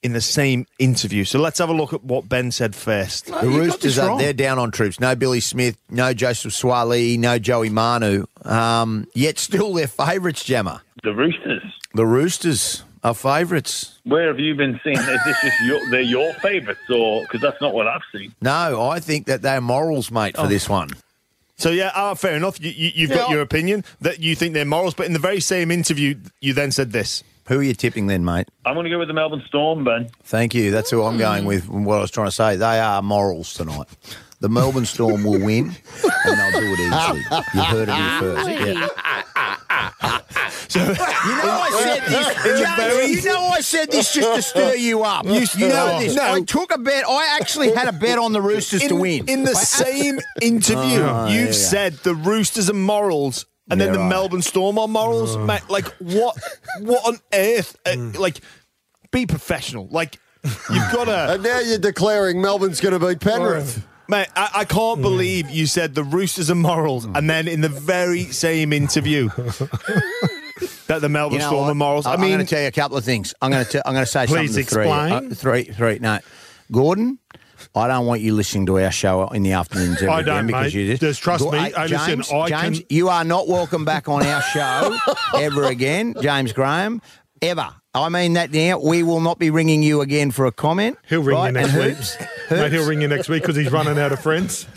in the same interview. So let's have a look at what Ben said first. The Roosters are they're down on troops. No Billy Smith, no Joseph Suaalii, no Joey Manu. Um, yet still they're favourites, Gemma. The Roosters. The Roosters are favourites. Where have you been seeing? Is this just your, they're your favourites, or because that's not what I've seen? No, I think that they're morals, mate, Oh. for this one. So yeah, ah, fair enough. You, you, you've got your opinion that you think they're morals, but in the very same interview, you then said this. Who are you tipping then, mate? I'm going to go with the Melbourne Storm, Ben. Thank you. That's who I'm going with. What I was trying to say, they are morals tonight. The Melbourne Storm will win, and they'll do it easily. You've heard it here first. Yeah. you know I said this. James, you know I said this just to stir you up. You, you know this. I took a bet. I actually had a bet on the Roosters to win. In the same interview, Oh, you've yeah. said the Roosters are morals. And then the right. Oh. Melbourne Storm are morals, mate. Like what? What on earth? Uh, Hmm. like, be professional. Like, you've got to. And now you're declaring Melbourne's going to beat Penrith. Mate, I, I can't believe you said the Roosters are morals, and then in the very same interview that the Melbourne You know Storm what? are morals. I I'm going to tell you a couple of things. I'm going to I'm going to say Please something to three. explain. Uh, three, three. No, Gorden. I don't want you listening to our show in the afternoons every I don't, because mate. you just, Just trust Go- me. Hey, I listen, James, I James, can- you are not welcome back on our show ever again, James Graham. Ever. I mean that now. We will not be ringing you again for a comment. He'll ring right? you next week. Hoops, Mate, he'll ring you next week because he's running out of friends.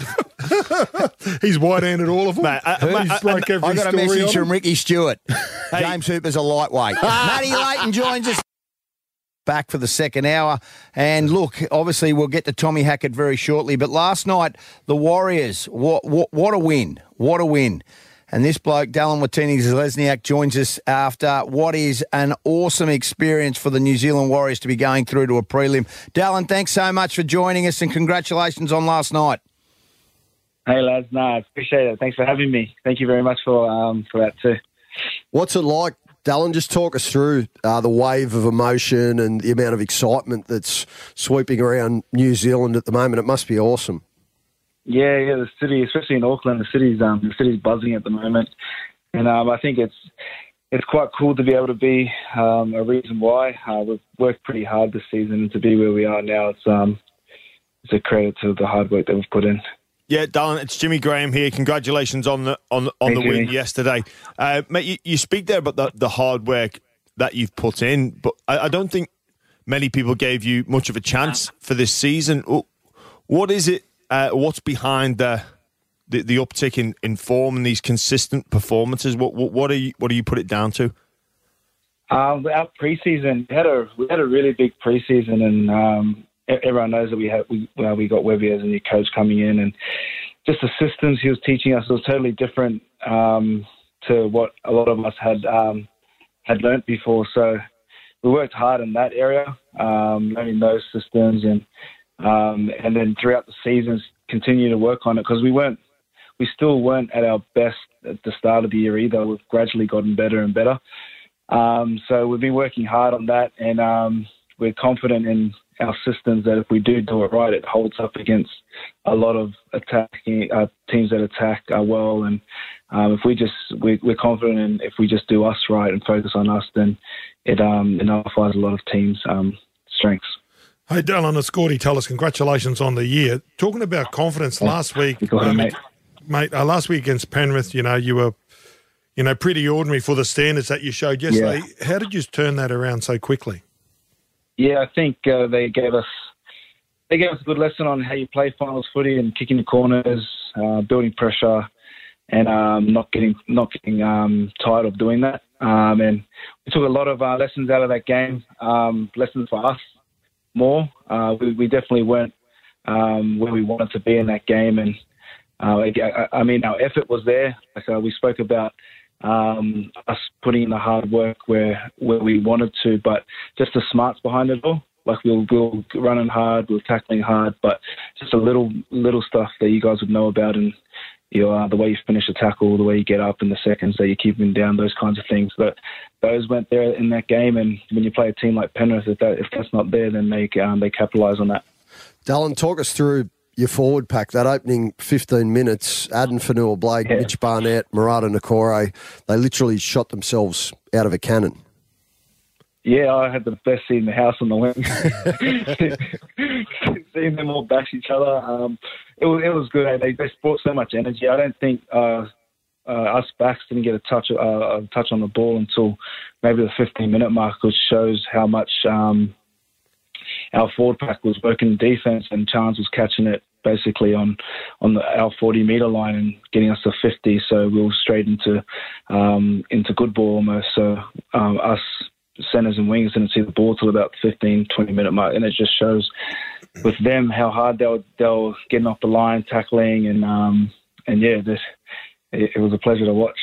he's white-handed all of them. Mate, I- he's I- like every I got a message from. Ricky Stewart. James Hooper's a lightweight. Matty Leighton joins us back for the second hour. And look, obviously we'll get to Tommy Hackett very shortly. But last night, the Warriors, what what, what a win! What a win! And this bloke, Dallin Watene-Zelezniak, joins us after what is an awesome experience for the New Zealand Warriors to be going through to a prelim. Dallin, thanks so much for joining us and congratulations on last night. Hey lads, no, I appreciate it. Thanks for having me. Thank you very much for um, for that too. What's it like, Dallin? Just talk us through uh, the wave of emotion and the amount of excitement that's sweeping around New Zealand at the moment. It must be awesome. Yeah, yeah, the city, especially in Auckland, the city's um, the city's buzzing at the moment, and um, I think it's it's quite cool to be able to be um, a reason why. Uh, we've worked pretty hard this season and to be where we are now. It's um, it's a credit to the hard work that we've put in. Yeah, Dallin, it's Jimmy Graham here. Congratulations on the on on Thank the you. win yesterday, uh, mate. You, you speak there about the, the hard work that you've put in, but I, I don't think many people gave you much of a chance for this season. What is it? Uh, what's behind the, the the uptick in, in form and these consistent performances? What what, what are you what do you put it down to? Um, our preseason we had a we had a really big preseason, and um, everyone knows that we had we well, we got Webby as a new coach coming in, and just the systems he was teaching us was totally different um, to what a lot of us had um, had learnt before. So we worked hard in that area, um, learning those systems, and um, and then throughout the seasons continue to work on it because we weren't we still weren't at our best at the start of the year either. We've gradually gotten better and better. Um, so we've been working hard on that, and um, we're confident in our systems that if we do do it right, it holds up against a lot of attacking uh, teams that attack uh, well. And um, if we just we, we're confident in if we just do us right and focus on us, then it um, it nullifies a lot of teams' um, strengths. Hey, Dallin, it's Gordy Tallis. Congratulations on the year. Talking about confidence last week, um, mate. mate, uh, last week against Penrith, you know, you were, you know, pretty ordinary for the standards that you showed yesterday. How did you turn that around so quickly? Yeah, I think uh, they gave us they gave us a good lesson on how you play finals footy and kicking the corners, uh, building pressure, and um, not getting not getting um, tired of doing that. Um, and we took a lot of uh, lessons out of that game, um, lessons for us more. Uh, we, we definitely weren't um, where we wanted to be in that game, and uh, I, I mean our effort was there. Uh, we spoke about um, us putting in the hard work where where we wanted to, but just the smarts behind it all. Like we'll we'll running hard, we're tackling hard, but just a little little stuff that you guys would know about, and you uh, the way you finish a tackle, the way you get up in the seconds that you keep them down, those kinds of things. But those went there in that game, and when you play a team like Penrith, if, that, if that's not there, then they um, they capitalise on that. Dallin, talk us through your forward pack. That opening 15 minutes, Addin Fonua-Blake, Yeah. Mitch Barnett, Marata Niukore, they literally shot themselves out of a cannon. Yeah, I had the best seat in the house on the wing. Seeing them all bash each other, um, it was it was good. eh? They they brought so much energy. I don't think uh, uh, us backs didn't get a touch uh, a touch on the ball until maybe the 15 minute mark, which shows how much um, our forward pack was working defense, and Charnze was catching it basically on on the, our 40 meter line and getting us to 50. So we were straight into um, into good ball almost. So um, us centers and wings didn't see the ball till about the 15 20 minute mark, and it just shows with them how hard they were they were getting off the line, tackling, and um, and yeah, this it, it was a pleasure to watch.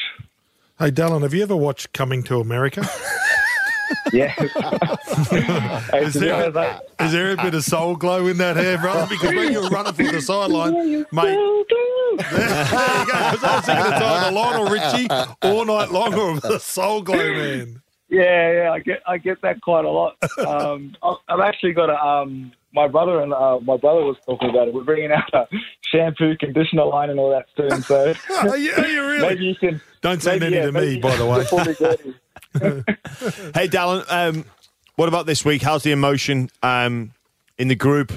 Hey, Dallin, have you ever watched Coming to America? Yeah. Hey, Is there, honest, I- is there a bit of soul glow in that hair, brother? Because when you're running for the sideline, mate. There you go. Because I was thinking it's either Lionel Richie all night long or the Soul Glow Man. Yeah, yeah, I get I get that quite a lot. Um, I- I've actually got a um, my brother and uh, my brother was talking about it. We're bringing out a shampoo, conditioner line, and all that soon. So Are you, are you really? maybe you can. Don't send maybe, any yeah, to me, by the way. before we go to- Hey, Dallin, um, what about this week? How's the emotion um, in the group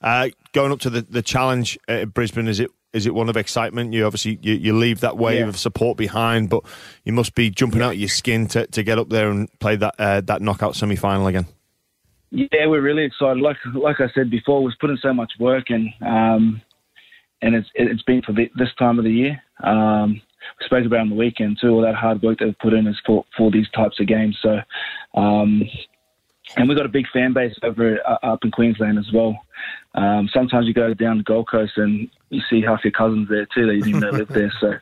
uh, going up to the, the challenge at Brisbane? Is it is it one of excitement? You obviously you, you leave that wave Yeah. of support behind, but you must be jumping out of your skin to, to get up there and play that uh, that knockout semi final again. Yeah, we're really excited. Like like I said before, we've put in so much work, and um, and it's it's been for the, this time of the year. Um, we spoke about on the weekend too. All that hard work that we've put in is for for these types of games. So, um, and we've got a big fan base over uh, up in Queensland as well. Um, sometimes you go down the Gold Coast and you see half your cousins there too that you didn't know lived there. So.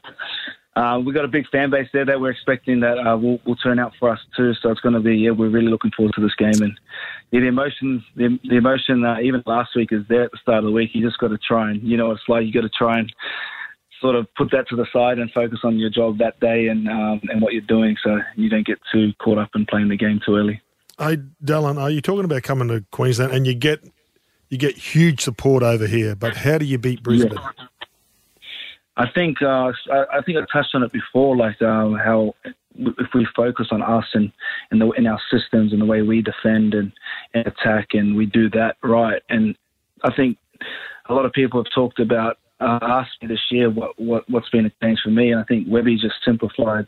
Uh, we've got a big fan base there that we're expecting that uh, will, will turn out for us too. So it's going to be yeah, we're really looking forward to this game and yeah, the emotion, the, the emotion, uh, even last week is there at the start of the week. You just got to try and you know it's like. You got to try and sort of put that to the side and focus on your job that day and um, and what you're doing, so you don't get too caught up in playing the game too early. Hey, Dallin, are you talking about coming to Queensland and you get you get huge support over here, but how do you beat Brisbane? Yeah. I think uh, I, think I touched on it before, like uh, how if we focus on us and in in our systems and the way we defend and, and attack, and we do that right, and I think a lot of people have talked about uh, asked me this year what, what what's been a change for me, and I think Webby just simplified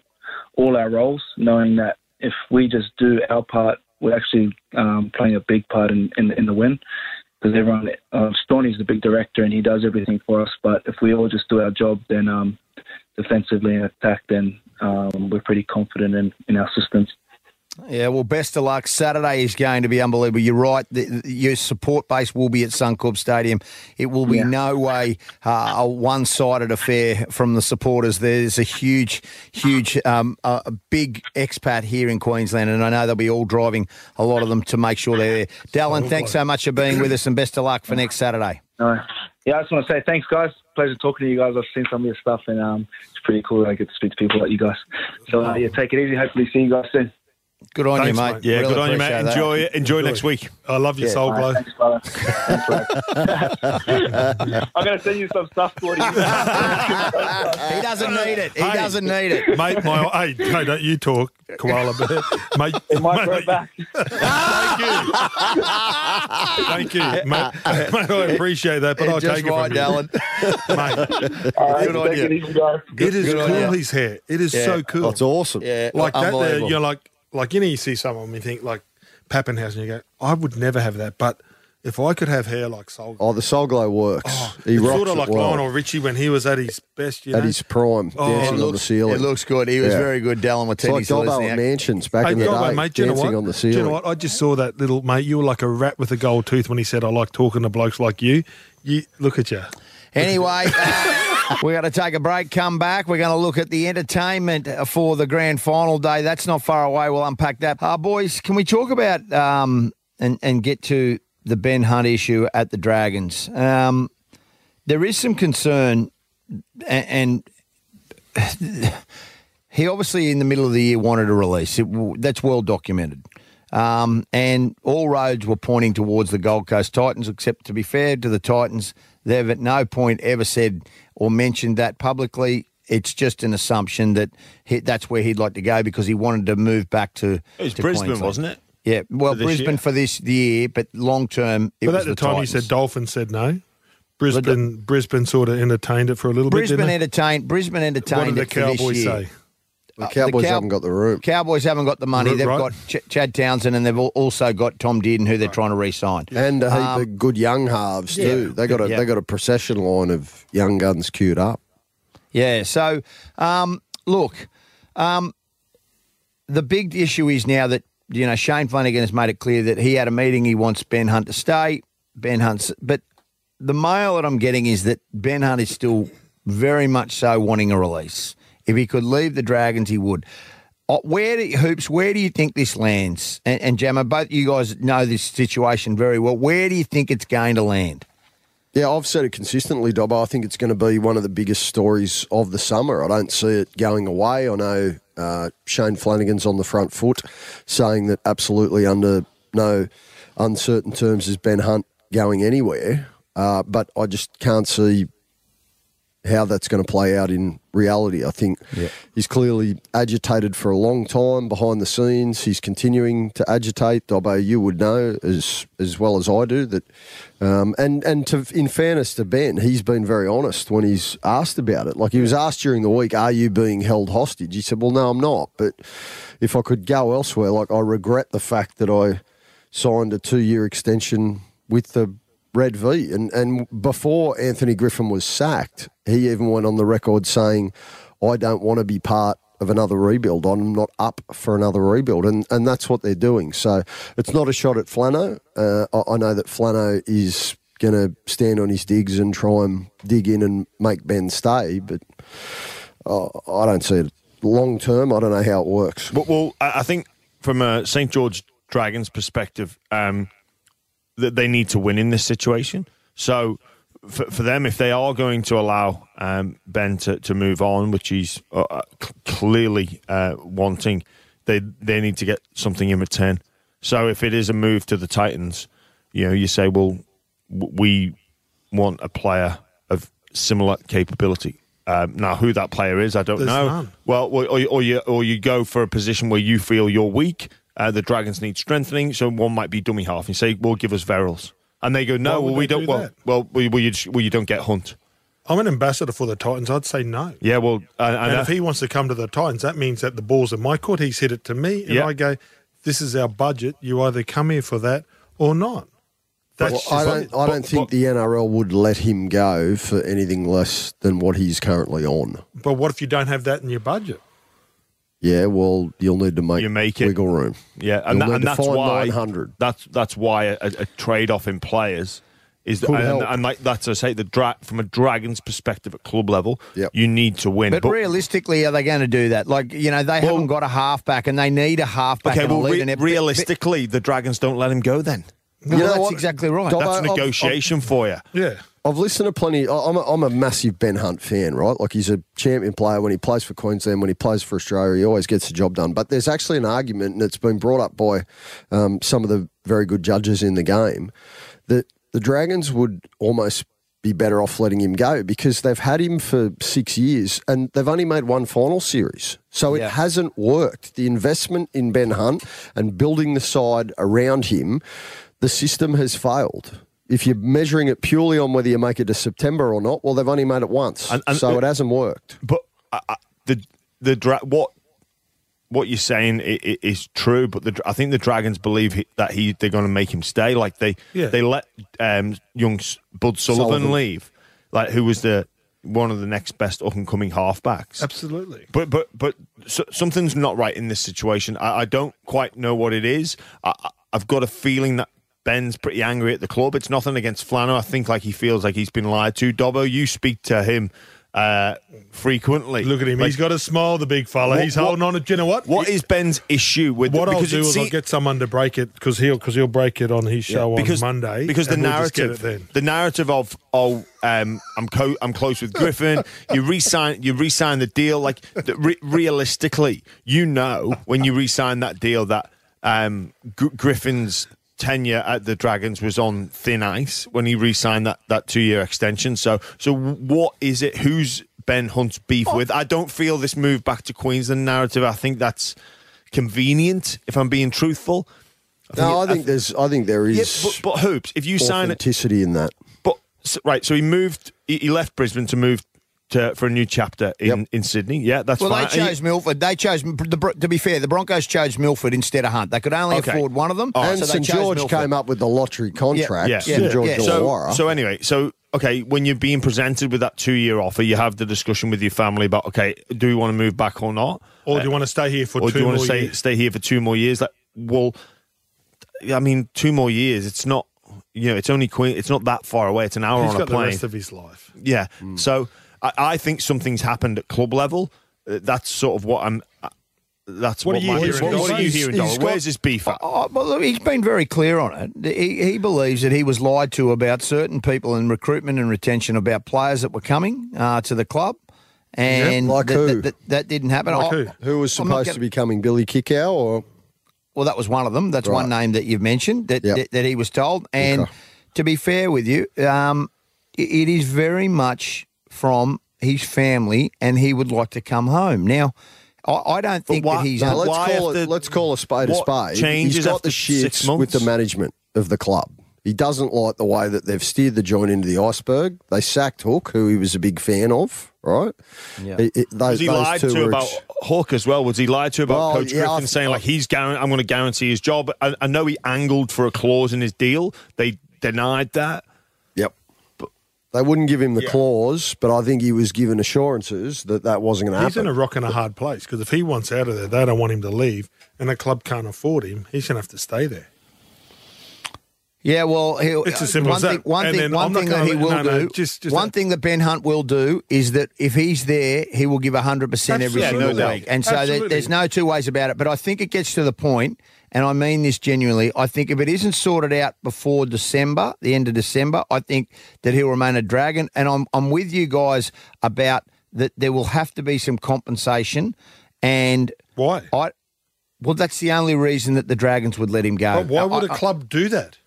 all our roles, knowing that if we just do our part, we're actually um, playing a big part in, in, in the win. Because everyone, uh, Stoney's the big director and he does everything for us. But if we all just do our job, then um, defensively and attack, then um, we're pretty confident in, in our systems. Yeah, well, best of luck. Saturday is going to be unbelievable. You're right. The, your support base will be at Suncorp Stadium. It will be yeah. no way uh, a one-sided affair from the supporters. There's a huge, huge, um, a big expat here in Queensland, and I know they'll be all driving a lot of them to make sure they're there. Dallin, thanks so much for being with us, and best of luck for next Saturday. Yeah, I just want to say thanks, guys. Pleasure talking to you guys. I've seen some of your stuff, and um, it's pretty cool that I get to speak to people like you guys. So uh, yeah, take it easy. Hopefully, see you guys soon. Good on Thanks, you, mate. mate. Yeah, really good on you, mate. that. Enjoy it. Enjoy, Enjoy next week. I love your yeah, soul glow. Thanks, I'm going to send you some stuff, Gordy. he doesn't need it. He hey, doesn't need it. Mate, my, hey, hey, don't you talk, koala bear. Mate, it might grow back. Thank you. Thank you, mate. mate. I appreciate that, but I'll take right, it from Alan. you. mate. All right, good on you. It, easy, it is good cool, his hair. It is yeah. so cool. That's awesome. Yeah, like that there, you're like, like, you know, you see someone and you think, like, Pappenhausen, you go, I would never have that, but if I could have hair like Soul Oh, the Soul Glow works. Oh, he it's rocks sort of like it well. Lionel Richie when he was at his best, you At his prime, Oh, dancing It on the looks, ceiling. it looks good. He was Yeah. very good, Dallin, with it's like Teddy's Dobbo at Mansions back in the Hey, day, mate, do you know what? on the Do you know what? I just saw that little mate. You were like a rat with a gold tooth when he said, "I like talking to blokes like you." You look at you. Anyway, uh, we're going to take a break, come back. We're going to look at the entertainment for the grand final day. That's not far away. We'll unpack that. Uh, boys, can we talk about um, and, and get to the Ben Hunt issue at the Dragons? Um, there is some concern, and, and he obviously in the middle of the year wanted a release. It, that's well documented. Um, and all roads were pointing towards the Gold Coast Titans, except to be fair to the Titans, they've at no point ever said or mentioned that publicly. It's just an assumption that he, that's where he'd like to go because he wanted to move back to, It was to Brisbane, Queensland. wasn't it? Yeah, well, For Brisbane year? for this year, but long term, it But was at the, time, Titans. he said Dolphins said no. Brisbane, Brisbane sort of entertained it for a little Brisbane bit. Didn't entertained. Brisbane entertained What did the it for Cowboys say? The Uh, Cowboys the Cow- haven't got the room. Cowboys haven't got the money. Right. They've got Ch- Chad Townsend, and they've also got Tom Dearden, who they're trying to re-sign. And a heap Um, of good young halves yeah. too. They got a Yeah. they got a procession line of young guns queued up. Yeah. So, um, look, um, the big issue is now that you know Shane Flanagan has made it clear that he had a meeting. He wants Ben Hunt to stay. Ben Hunt's, but the mail that I'm getting is that Ben Hunt is still very much so wanting a release. If he could leave the Dragons, he would. Uh, Where do hoops? Where do you think this lands? And, and Jammer, both you guys know this situation very well. Where do you think it's going to land? Yeah, I've said it consistently, Dobbo. I think it's going to be one of the biggest stories of the summer. I don't see it going away. I know uh, Shane Flanagan's on the front foot saying that absolutely under no uncertain terms is Ben Hunt going anywhere. Uh, but I just can't see how that's going to play out in reality. I think he's clearly agitated for a long time behind the scenes. He's continuing to agitate. Dobbo, you would know as as well as I do that. Um, and and to, in fairness to Ben, he's been very honest when he's asked about it. Like he was asked during the week, "Are you being held hostage?" He said, "Well, no, I'm not. But if I could go elsewhere, like I regret the fact that I signed a two year extension with the Red V. And and before Anthony Griffin was sacked, he even went on the record saying, I don't want to be part of another rebuild. I'm not up for another rebuild. And and that's what they're doing. So it's not a shot at Flano. Uh, I, I know that Flano is going to stand on his digs and try and dig in and make Ben stay, but uh, I don't see it long term. I don't know how it works. Well, well I think from a St George Dragons perspective, um, that they need to win in this situation. So for, for them, if they are going to allow um, Ben to, to move on, which he's uh, uh, clearly uh, wanting, they they need to get something in return. So if it is a move to the Titans, you know, you say, well, we want a player of similar capability. Um, now, who that player is, I don't There's know. none. Well, or, or, or you or you go for a position where you feel you're weak. Uh, the Dragons need strengthening, so one might be dummy half. You say, "Well, give us Verrills," and they go, "No, well, we don't." do Well, well, well, well, you, just- well, you don't get Hunt. I'm an ambassador for the Titans. I'd say no. Yeah, well, uh, and, And if he wants to come to the Titans, that means that the ball's in my court. He's hit it to me, and Yeah. I go, "This is our budget. You either come here for that or not." That's Well, I don't. I don't think the NRL would let him go for anything less than what he's currently on. But what if you don't have that in your budget? Yeah, well, you'll need to make, You make it. wiggle room. yeah, and, You'll that, need and to that's find why 900. That's that's why a, a trade off in players is Could and, help. and like that's I say the dra- from a Dragons perspective at club level, Yep. you need to win. But, realistically, are they going to do that? Like, you know, they haven't got a halfback and they need a halfback. okay, well, re- and everything. realistically, the Dragons don't let him go. Then No, You know that's what? exactly right. Dobbo, that's I've- negotiation for you. Yeah. I've listened to plenty. I- I'm a, I'm a massive Ben Hunt fan, right? Like he's a champion player when he plays for Queensland, when he plays for Australia, he always gets the job done. But there's actually an argument, and it's been brought up by um, some of the very good judges in the game, that the Dragons would almost be better off letting him go because they've had him for six years and they've only made one final series. So it hasn't worked. The investment in Ben Hunt and building the side around him, the system has failed. If you're measuring it purely on whether you make it to September or not, well, they've only made it once, And- and- so it hasn't worked. But uh, uh, the the dra- what what you're saying i- i- is true, but the, I think the Dragons believe he, that he they're going to make him stay. Like they Yeah. they let um, young Bud Sullivan, Sullivan. leave, like who was the one of the next best up and coming halfbacks. Absolutely. But but but so, something's not right in this situation. I, I don't quite know what it is. I, I- I've got a feeling that Ben's pretty angry at the club. It's nothing against Flano. I think like he feels like he's been lied to. Dobbo, you speak to him uh, frequently. Look at him. Like, He's got a smile, the big fella. What- He's holding what- on to. Do you know what? What is Ben's issue with What I'll because do is I'll get someone to break it because he'll because he'll break it on his show because, on Monday. Because the we'll narrative, then. the narrative of oh, um, I'm co- I'm close with Griffin. you resign, you resign the deal. Like the, re- realistically, you know when you resign that deal that um, Gr- Griffin's tenure at the Dragons was on thin ice when he re-signed that, that two year extension. So so what is it? Who's Ben Hunt's beef Oh. with? I don't feel this move back to Queensland narrative. I think that's convenient. If I'm being truthful. No, it- I think there's. I think there is, yeah, but, but hoops. If you sign authenticity in that. but so, right, so he moved. He, he left Brisbane to move to for a new chapter in, Yep. in Sydney. Yeah, that's Well, fine. they chose Milford. They chose, the, to be fair, the Broncos chose Milford instead of Hunt. They could only Okay. afford one of them. and so St George Milford. came up with the lottery contract. Yeah, St yeah, George yeah. so, so anyway, so okay, when you're being presented with that two year offer, you have the discussion with your family about okay, do we want to move back or not, Or do you want to stay here for or two do you want more to stay years? stay here for two more years? Like, well, I mean, two more years. It's not. You know, it's only Queen. It's not that far away. It's an hour He's on a got the plane. rest of his life. Yeah. Mm. So I, I think something's happened at club level. Uh, That's sort of what I'm. Uh, that's What what, are you my, hearing, what, what are you He's- hearing, he's Dollar? got- Where's his beef at? Oh, well, look, he's been very clear on it. He, he believes that he was lied to about certain people in recruitment and retention about players that were coming uh, to the club, and Like that, who? that, that, that didn't happen. Like I- who? Who was I'm not supposed gonna- to be coming? Billy Kikau or Well, that was one of them. That's one Right. name that you've mentioned that Yep. that, that he was told. And Okay. to be fair with you, um, i- it is very much from his family, and he would like to come home. Now, I, I don't think why- that he's. no, No, let's call it. let's call a spade a what spade. changes He's got after the six shits with the management of the club. He doesn't like the way that they've steered the joint into the iceberg. They sacked Hook, who he was a big fan of. Right? Yeah. It- it- those, Was he those lied two to about ex- Hook as well? Was he lied to about Well, Coach yeah, Griffin th- saying like he's guaran- I'm going to guarantee his job? I, I know he angled for a clause in his deal. They denied that. Yep. They wouldn't give him the Yeah. clause, but I think he was given assurances that that wasn't going to happen. He's in a rock and a hard place because if he wants out of there, they don't want him to leave, and the club can't afford him. He's going to have to stay there. Yeah, well, he'll, It's as simple uh, one as that. thing. One And thing. One thing that he will no, no, do. just- just one that- thing that Ben Hunt will do is that if he's there, he will give hundred percent every Absolutely. single Yeah, no week, doubt. and so there, there's no two ways about it. But I think it gets to the point, and I mean this genuinely. I think if it isn't sorted out before December, the end of December, I think that he'll remain a dragon. And I'm I'm with you guys about that. There will have to be some compensation, and Why? I. Well, that's the only reason that the Dragons would let him go. But why would a I- I- club do that?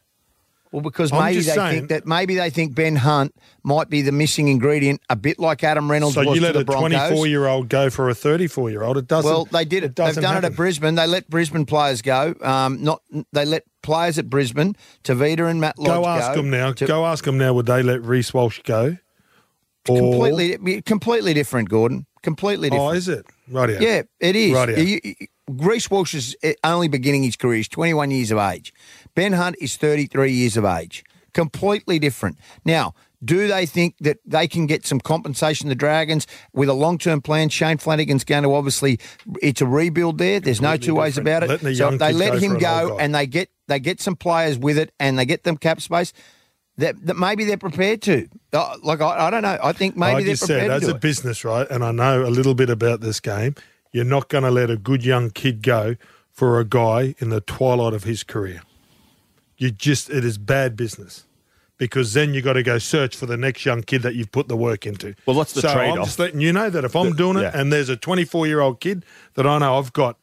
Well, because I'm maybe they saying- think that maybe they think Ben Hunt might be the missing ingredient, a bit like Adam Reynolds So you let a 24 year old go for a 34 year old? It doesn't. well, they did it. They've doesn't done it at Brisbane. They let Brisbane players go. Um, not they let players at Brisbane, Tevita and Matt Lodge Go ask go them now. to- Go ask them now. Would they let Reece Walsh go? Completely, completely different, Gorden. Completely different. Oh, is it? Right. Yeah, it is. You- Reece Walsh is eh, only beginning his career. He's 21 years of age. Ben Hunt is 33 years of age. Completely different. Now, do they think that they can get some compensation, the Dragons, with a long term plan? Shane Flanagan's going to obviously, it's a rebuild there. There's no two ways about it. A so if they let him go and they get they get some players with it and they get them cap space, that, that maybe they're prepared to. Uh, Like, I, I don't know. I think maybe I they're just prepared said, to as do a it. business, right, and I know a little bit about this game, you're not going to let a good young kid go for a guy in the twilight of his career. You just, it is bad business. Because then you got to go search for the next young kid that you've put the work into. Well, that's the so I'm just letting you know that if I'm The- doing it yeah. and there's a 24 year old kid that I know I've got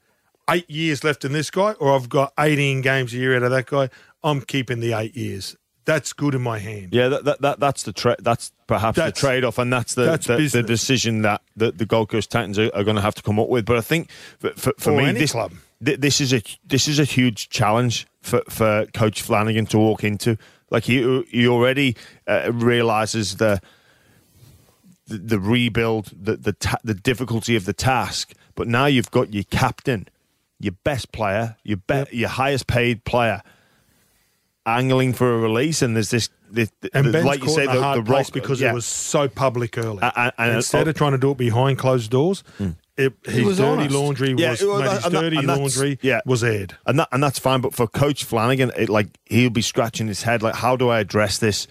eight years left in this guy, or I've got 18 games a year out of that guy, I'm keeping the eight years. That's good in my hand. Yeah, that, that, that that's the tra- that's perhaps That's- the trade off, and that's the that's the, the decision that the, the Gold Coast Titans are, are going to have to come up with. But I think for, for, for me, this club. thi- this is a this is a huge challenge for, for Coach Flanagan to walk into. Like he he already uh, realizes the the, the rebuild, the the ta- the difficulty of the task. But now you've got your captain, your best player, your be- your highest paid player, angling for a release, and there's this. this And the- Ben's like you caught say, in a the, hard the place rock, because yeah. it was so public early. A- a- and- Instead oh. of trying to do it behind closed doors, hmm. it, his was dirty honest. laundry Yeah, was well, his and that- dirty laundry yeah. was aired. and that and that's fine. But for Coach Flanagan, it, like he'll be scratching his head, like, how do I address this?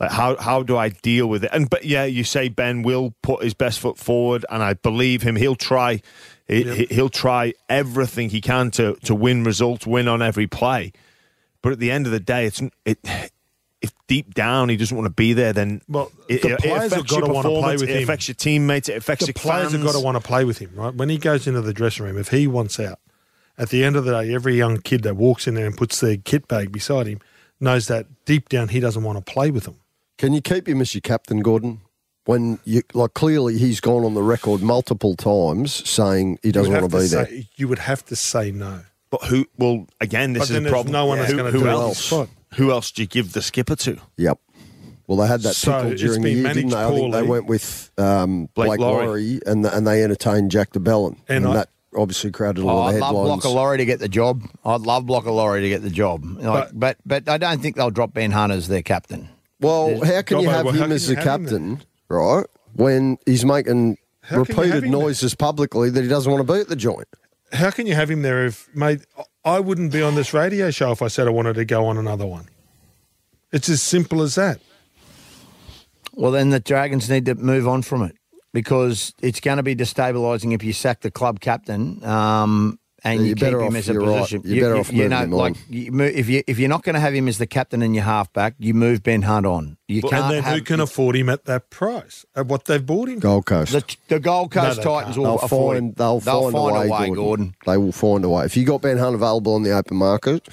Like, how how do I deal with it? And but yeah, you say Ben will put his best foot forward, and I believe him. He'll try. He, yep. He'll try everything he can to to win results, win on every play. But at the end of the day, it's it. If deep down he doesn't want to be there, then Well, it, the it players have affects got your to wanna play performance, with it him. affects your teammates, it affects The your players fans. have got to want to play with him, right? When he goes into the dressing room, if he wants out, at the end of the day, every young kid that walks in there and puts their kit bag beside him knows that deep down he doesn't want to play with them. Can you keep him as your captain, Gorden? When you like clearly he's gone on the record multiple times saying he doesn't want would to be have there. say- You would have to say no. But who? Well, again, this But is then a there's problem. no one that's who, gonna who do it. else? Spot. Who else do you give the skipper to? Yep. Well, they had that So tickle it's during the been year, didn't managed they? I think they poorly. went with um, Blake Blake, Lawrie. Lawrie, and and they entertained Jack de Belin, and, And I- that obviously created a Oh, lot I'd of love headlines. Blocker Lawrie to get the job. I'd love Blocker Lawrie to get the job. Like, but, but I don't think they'll drop Ben Hunt as their captain. well, how can you Gobbo, have well, how him can as you the have him captain, right? When he's making How can you have repeated him there? noises publicly that he doesn't want to be at the joint. How can you have him there if, mate, I wouldn't be on this radio show if I said I wanted to go on another one. It's as simple as that. Well, then the Dragons need to move on from it because it's going to be destabilising if you sack the club captain um, and you you're keep better him off- as a you're right. position. You're better off moving know, him on. like you move, if you if you're not going to have him as the captain and your halfback, you move Ben Hunt on. You can't and then have who can afford him at that price, at what they've bought him? Gold Coast. the, the Gold Coast they Titans can't. will They'll afford find, him. they'll, find, a way, Gorden. Gorden. They will find a way. If you got Ben Hunt available on the open market,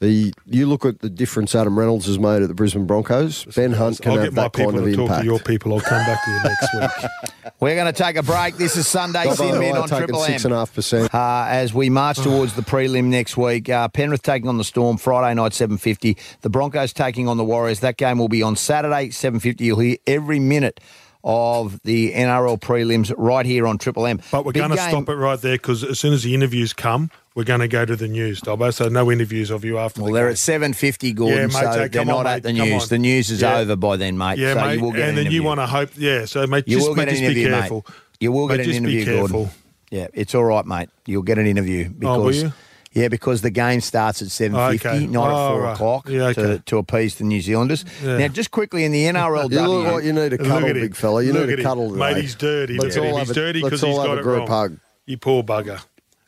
the you look at the difference Adam Reynolds has made at the Brisbane Broncos. Ben Hunt can I'll have get my that people kind of to talk impact. to your people. I'll come back to you next week. We're going to take a break. This is Sunday Gobbo, Sin Bin I've on taken Triple six M. and a half percent. Uh, as we march towards the prelim next week, uh, Penrith taking on the Storm Friday night seven fifty. The Broncos taking on the Warriors. That game will be on Saturday seven fifty. You'll hear every minute of the NRL prelims right here on Triple M. But we're going to stop it right there because as soon as the interviews come, we're going to go to the news, Dobbo. So no interviews of you after Well, the they're game. at seven fifty, Gorden. Yeah, mate, so they're not on, at the mate, news. The news is Yeah. over by then, mate. Yeah, so mate. you will get and an then you want to hope, yeah. So, mate, You just, will mate, get an just interview, be mate. You will Mate, get an just be interview, careful. Gorden. Yeah, it's all right, mate. You'll get an interview because Oh, will you? Yeah, because the game starts at seven fifty, Okay. not Oh, at four right. o'clock, Yeah, to, okay. to appease the New Zealanders. Yeah. Now, just quickly in the NRLW, You look like you need a cuddle, big fella. You Look need at a cuddle today. Mate, he's dirty. Let's Look all him. have He's a- dirty let's because all he's have got a it group wrong. hug. You poor bugger.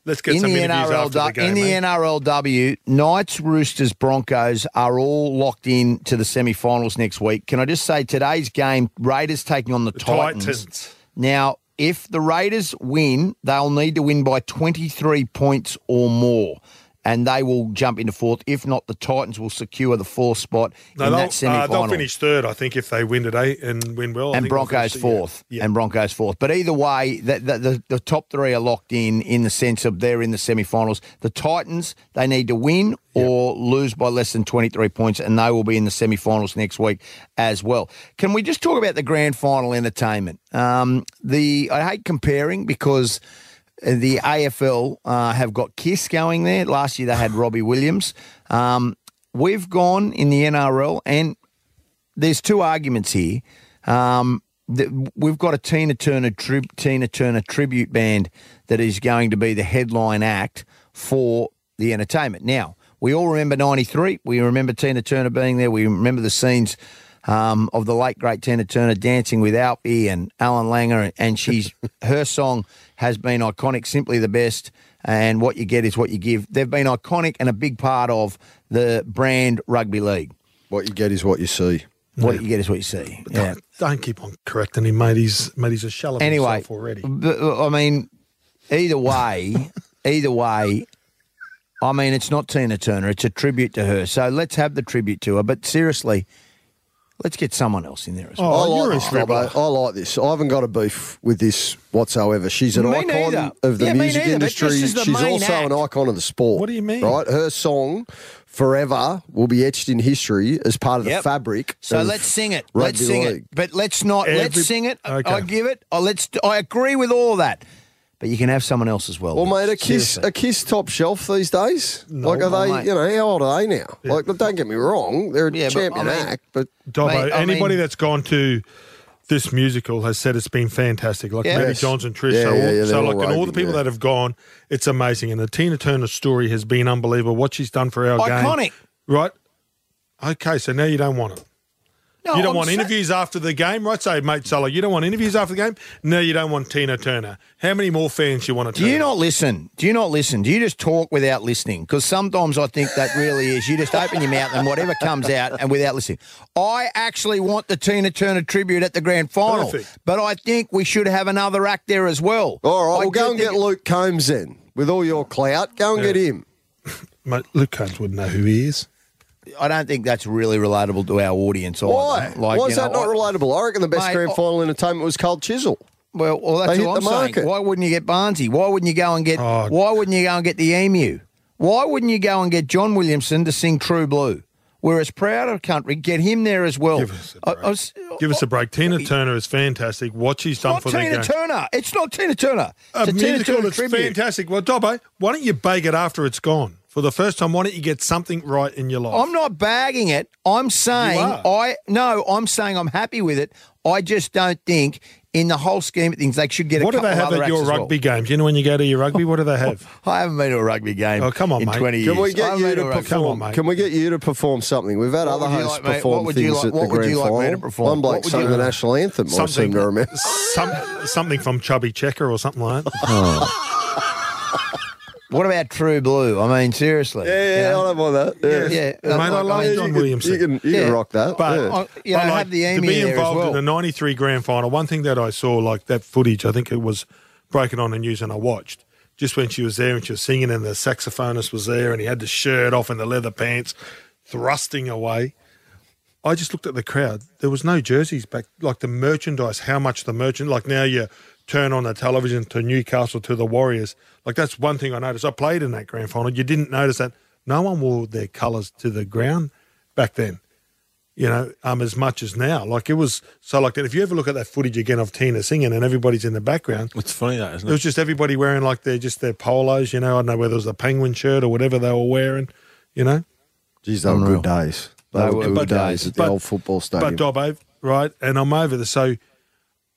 Let's get in some the interviews after the NRLW, game, in the mate. NRLW, Knights, Roosters, Broncos are all locked in to the semi-finals next week. Can I just say today's game, Raiders taking on the, Titans. Titans. Now, if the Raiders win, they'll need to win by 23 points or more. And they will jump into fourth. If not, the Titans will secure the fourth spot No, in that semi uh, they'll finish third, I think, if they win today and win well. I and Broncos yeah. fourth. Yeah. And Broncos fourth. But either way, the, the, the, the top three are locked in in the sense of they're in the semi-finals. The Titans, they need to win or lose by less than 23 points, and they will be in the semi-finals next week as well. Can we just talk about the grand final entertainment? Um, the I hate comparing because the AFL uh, have got Kiss going there. Last year they had Robbie Williams. Um, we've gone in the NRL, and there's two arguments here. Um, we've got a Tina Turner tri- Tina Turner tribute band that is going to be the headline act for the entertainment. Now we all remember '93. We remember Tina Turner being there. We remember the scenes. Um, of the late great Tina Turner dancing with Alfie and Alan Langer, and she's her song has been iconic, simply the best. And what you get is what you give. They've been iconic and a big part of the brand rugby league. What you get is what you see. What you get is what you see. Yeah. Don't, don't keep on correcting him, mate. He's, mate, he's a shell of Anyway, himself already. but, I mean, either way, either way, I mean, it's not Tina Turner; it's a tribute to her. So let's have the tribute to her. But seriously, let's get someone else in there as oh, well. Oh, I you're like a this. Robbo. I like this. I haven't got a beef with this whatsoever. She's an Me icon neither. of the Yeah, music neither, industry. the She's main also an icon of the sport. What do you mean? Right? Her song forever will be etched in history as part of Yep. the fabric. So of let's sing it. Let's sing league. it. But let's not. let's sing it. Okay. I give it. Oh, let's. I agree with all that. But you can have someone else as well. Well, mate, a kiss, Seriously. a kiss top shelf these days. like, are they? mate. You know, how old are they now? Like, don't get me wrong, they're a Yeah, but, champion I mean- act, but Dobbo, Mate, I anybody mean- that's gone to this musical has said it's been fantastic. Like Yeah. Matty Yes. Johnson, Trish, Yeah, so, all, yeah, yeah, so they're like, all and all the raving, people yeah. that have gone, it's amazing. And the Tina Turner story has been unbelievable. What she's done for our game, Iconic. right? Okay, so now you don't want it. No, you don't I'm want sa- interviews after the game, right? Say, mate, Sulla, you don't want interviews after the game. No, you don't want Tina Turner. How many more fans you want to? Do you not listen? Do you not listen? Do you just talk without listening? Because sometimes I think that really is. You just open your mouth and whatever comes out and without listening. I actually want the Tina Turner tribute at the grand final, Perfect. but I think we should have another act there as well. all right, I well, go and think- get Luke Combs in With all your clout, go and get him. Mate, Luke Combs wouldn't know who he is. I don't think that's really relatable to our audience. Either. Why? Like, Why you is that know, not I- relatable? I reckon the best Mate, grand I- final entertainment was Cold Chisel. Well, well, that's They what I'm the saying. Why wouldn't you get Barnesy? Why wouldn't you go and get? Oh. Why wouldn't you go and get the Emu? Why wouldn't you go and get John Williamson to sing True Blue? We're as proud of country. Get him there as well. Give us a I- break. I was- Give us a break. Tina Turner is fantastic. What she's It's done not for the Tina game. Turner. It's not Tina Turner. It's a Tina musical Turner that's tribute. fantastic. Well, Dobbo, why don't you bake it after it's gone? For the first time, why don't you get something right in your life? I'm not bagging it. I'm saying. I no. I'm saying I'm happy with it. I just don't think, in the whole scheme of things, they should get. A what a do they have other at your acts as well. rugby games? You know, when you go to your rugby, what do they have? I haven't been to a rugby game. Oh, come on, in mate. 20 years. Can we I get haven't you been to a rugby- perform? Come on, mate. Can we get you to perform something? We've had What other would you hosts like, mate? perform What would you things like- at the what would grand you like me final. to perform? One bloke What would sang the like? national anthem. I seem to remember. some, something from Chubby Checker or something like that. Oh. What about True Blue? I mean, seriously. Yeah, yeah, you know? I don't mind that. Yeah, Yeah, Mate, I like, love mean, John you Williamson. Can, you can, you Yeah. can rock that. But, yeah. I- you know, but, like, have the to be there as involved well. in the '93 grand final. One thing that I saw, like that footage, I think it was broken on the news, and I watched just when she was there and she was singing, and the saxophonist was there, and he had the shirt off and the leather pants, thrusting away. I just looked at the crowd. There was no jerseys back, like the merchandise. How much the merchant? Like now you turn on the television to Newcastle to the Warriors. Like that's one thing I noticed. I played in that grand final. You didn't notice that no one wore their colours to the ground back then. You know, um, as much as now. Like it was so like that. If you ever look at that footage again of Tina singing and everybody's in the background, It's funny that, isn't it It was just everybody wearing like their just their polos. You know, I don't know whether it was the penguin shirt or whatever they were wearing. You know. Geez, they were good days. They, They were were good good days days. at the But- old football stadium. But Dobbo, right? And I'm over there. So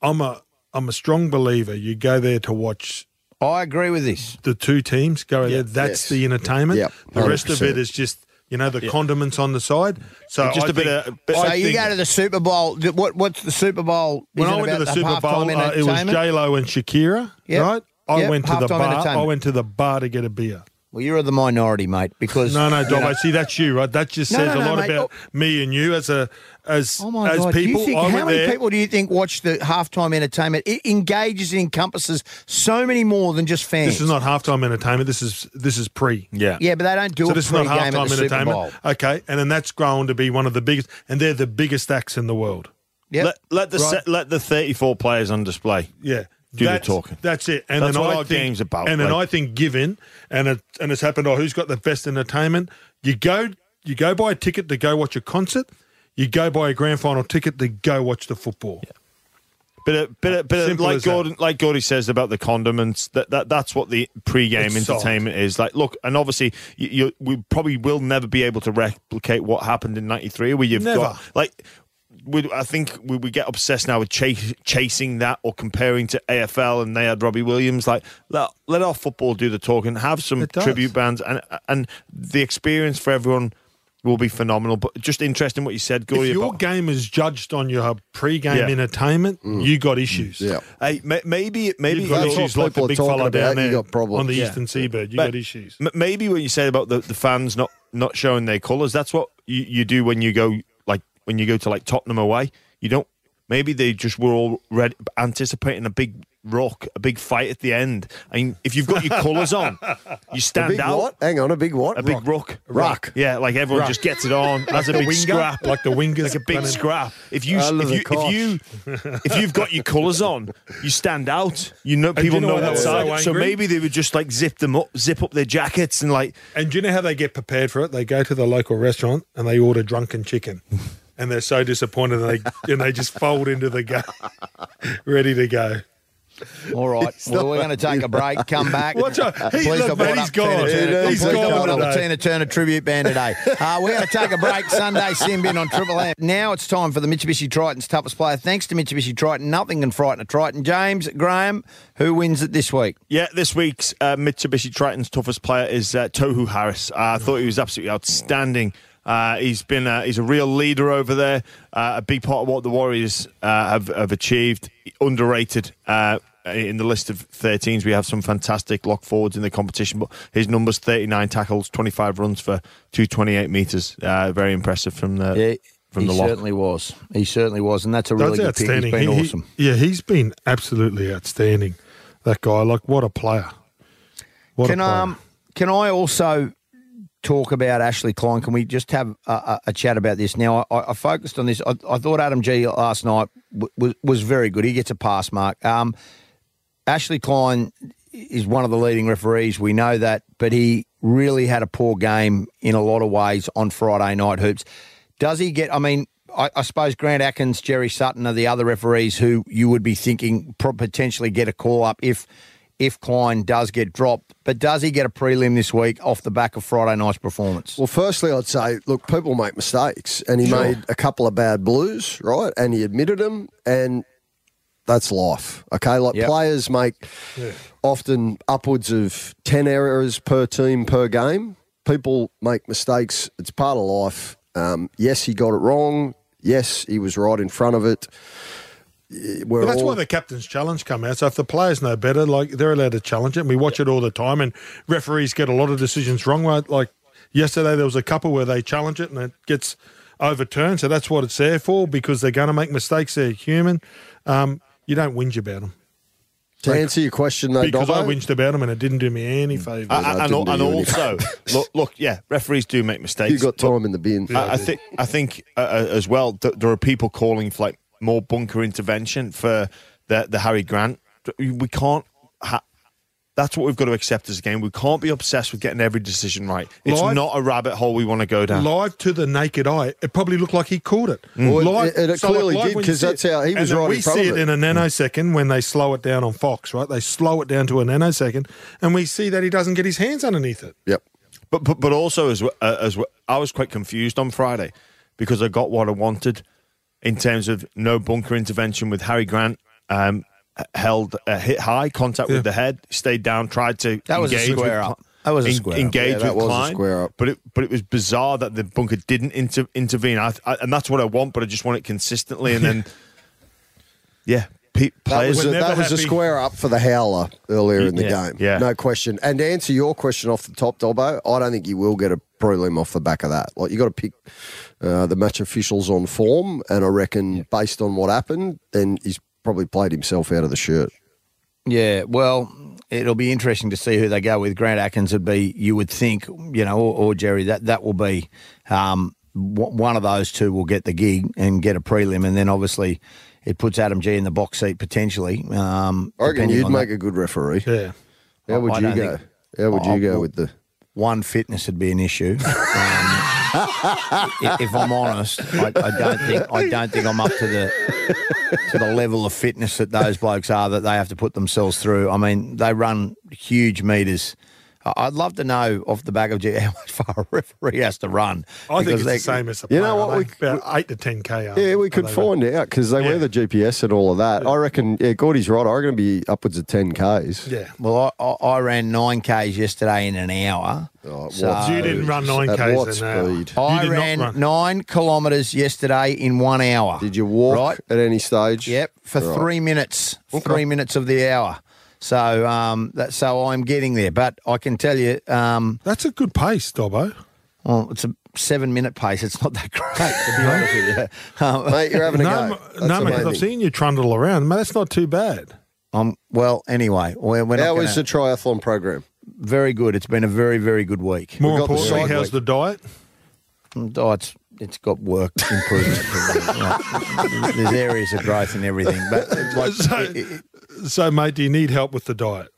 I'm a I'm a strong believer. You go there to watch I agree with this. the two teams go there. That's Yes. the entertainment. Yep, The rest of 100%. it is just you know the condiments on the side. So Just I a bit of- bit- So I you think go to the Super Bowl. What what's the Super Bowl? when is I went to about the Super Bowl, uh, it was entertainment? J Lo and Shakira, Yep. right? I Yep, went to the bar. I went to the bar to get a beer. Well, you're the minority, mate, because No, no, you know- Dobbo. See, that's you, right? That just No, says no, a lot mate. about me and you as a as Oh my as God! people. do you think, how many there. people do you think watch the halftime entertainment? It engages and encompasses so many more than just fans. This is not halftime entertainment. This is this is pre. Yeah. Yeah, but they don't do So a this is not halftime entertainment. Okay, and then that's grown to be one of the biggest, and they're the biggest acts in the world. Yep. Let, let the Right. se- let the 34 players on display. Yeah. Do the that's, talking. That's it. And That's then I think, game's about, And then I think given and it and it's happened oh who's got the best entertainment, you go you go buy a ticket to go watch a concert, you go buy a grand final ticket to go watch the football. Bit of, bit of, bit of, Simple like as that. Gorden, like Gordy says about the condiments. That, that that's what the pre-game It's soft. entertainment is. Like, look, and obviously, you, you we probably will never be able to replicate what happened in '93, where you've Never. got like. We, I think we, we get obsessed now with chase, chasing that or comparing to AFL, and they had Robbie Williams. Like, let, let our football do the talking. Have some tribute bands, and and the experience for everyone will be phenomenal. But just interesting what you said, Gordy. If your about- game is judged on your pre-game Yeah. entertainment, mm. you got issues. Yeah. Hey, ma- maybe maybe You've got issues like the big talking fella down about. You there got problems. on the Yeah. eastern seaboard. You But got issues. M- maybe what you said about the, the fans not not showing their colours, that's what you, you do when you go like when you go to like Tottenham away. You don't. Maybe they just were all ready, anticipating a big rock, a big fight at the end. I mean, if you've got your colours on, you A stand big out. what? Hang on, a big what? A big rock. Rock. Yeah, like everyone Rock. just gets it on as a big winger, scrap. like the wingers Like a big running- scrap. If you if you, if you if you've got your colours on, you stand out. You know people you know know that were so. So maybe they would just like zip them up, zip up their jackets, and like And do you know how they get prepared for it? They go to the local restaurant and they order drunken chicken. And they're so disappointed and they and they just fold into the game, ready to go. All right. well, we're going to take a break. Come back. Watch out. He- Please look, don't mate, brought he's up gone. Tina Turner. Yeah, Please he's don't gone brought up the today. Tina Turner tribute band today. Uh, we're going to take a break. Sunday sin bin on Triple M. Now it's time for the Mitsubishi Triton's toughest player. Thanks to Mitsubishi Triton, nothing can frighten a Triton. James Graham, who wins it this week? Yeah, this week's uh, Mitsubishi Triton's toughest player is uh, Tohu Harris. Uh, I thought he was absolutely outstanding. Uh, he's been uh, he's a real leader over there. Uh, a big part of what the Warriors uh, have, have achieved. Underrated uh, in the list of 13s. We have some fantastic lock forwards in the competition, but his numbers: 39 tackles, 25 runs for 228 meters. Uh, very impressive from the from he the lock. certainly was. He certainly was, and that's a really That's good pick. He's outstanding. been He- he- awesome. yeah, he's been absolutely outstanding. That guy, like, what a player. What Can a player. um can I also talk about Ashley Klein? Can we just have a, a, chat about this? Now, I, I focused on this. I, I thought Adam Gee last night was was very good. He gets a pass mark. Um, Ashley Klein is one of the leading referees. We know that, but he really had a poor game in a lot of ways on Friday night hoops. Does he get? I mean. I, I suppose Grant Atkins, Jerry Sutton are the other referees who you would be thinking potentially get a call up if if Klein does get dropped. But does he get a prelim this week off the back of Friday night's performance? Well, firstly, I'd say, look, people make mistakes, and he Sure. made a couple of bad blues, right? And he admitted them, and that's life. Okay, like Yep. players make often upwards of ten errors per team per game. People make mistakes. It's part of life. Um, yes, he got it wrong. Yes, he was right in front of it. We're that's all, why the captain's challenge come out. So if the players know better, like they're allowed to challenge it. And we watch it all the time. And referees get a lot of decisions wrong. Right? Like yesterday, there was a couple where they challenge it and it gets overturned. So that's what it's there for because they're going to make mistakes. They're human. Um, you don't whinge about them to answer your question, though, because I Dobbo, whinged about them and it didn't do me any favours. no, and, and, and also, look, look, yeah, referees do make mistakes. you got but- time in the bin. I, I think I think uh, uh, as well th- there are people calling for like more bunker intervention for the the Harry Grant. We can't. Ha- that's what we've got to accept as a game. We can't be obsessed with getting every decision right. It's Live- not a rabbit hole we want to go down. Live to the naked eye, it probably looked like he caught it. Well, Live- it- it so clearly did, when you 'cause see that's it- how- he and was then right We in front see of it it. in a nanosecond when they slow it down on Fox, right? They slow it down to a nanosecond, and we see that he doesn't get his hands underneath it. Yep. But but, but also as w- uh, as w- I was quite confused on Friday because I got what I wanted in terms of no bunker intervention with Harry Grant. Um, held a hit high contact with the head, stayed down, tried to That was a engage square with, up. That was a en- square up. engage Yeah, that with was a Klein, square up. But it but it was bizarre that the bunker didn't inter- intervene, I, I, and that's what I want. But I just want it consistently, and then yeah, pe- That was, a, that was a square up for the howler earlier in the Yeah, game. yeah. No question. And to answer your question off the top, Dobbo, I don't think you will get a prelim off the back of that. Like you got to pick uh, the match officials on form, and I reckon based on what happened, then he's probably played himself out of the shirt. Yeah, well, it'll be interesting to see who they go with. Grant Atkins would be, you would think, you know, or, or Jerry, that, that will be um, one of those two will get the gig and get a prelim. And then obviously it puts Adam Gee in the box seat potentially. Um, I reckon you'd make that. a good referee. Yeah. How would I you don't go? think- How would you Oh, go with the? One, fitness would be an issue. Um, i- if I'm honest, I, I don't think I don't think I'm up to the to the level of fitness that those blokes are that they have to put themselves through. I mean, they run huge meters. I- I'd love to know off the back of G how much far a referee has to run. I think it's they- the same as a You know what, we- think about eight to ten k. Yeah, we could find out because they wear the GPS and all of that. I reckon. Yeah, Gordy's right. I reckon it'd be upwards of ten k's. Yeah. Well, I, I, I ran nine k's yesterday in an hour. Oh, So- You didn't run nine At k's what an hour. speed? I ran run. nine kilometres yesterday in one hour. Did you walk Right. at any stage? Yep, for Right. three minutes, three minutes of the hour. So um, that so I'm getting there, but I can tell you, um, That's a good pace, Dobbo. well, it's a seven minute pace. It's not that great to be honest with you. Um, Mate, you're having a No, go. That's no, mate, 'cause I've seen you trundle around. Mate, that's not too bad. um, well, anyway, we're, we're not How gonna, was the triathlon program? very good. It's been a very very good week. More got the importantly, side how's week. the diet? Oh, it's it's got work improvement. Like, there's areas of growth and everything, but like, So- it- it- So, mate, do you need help with the diet?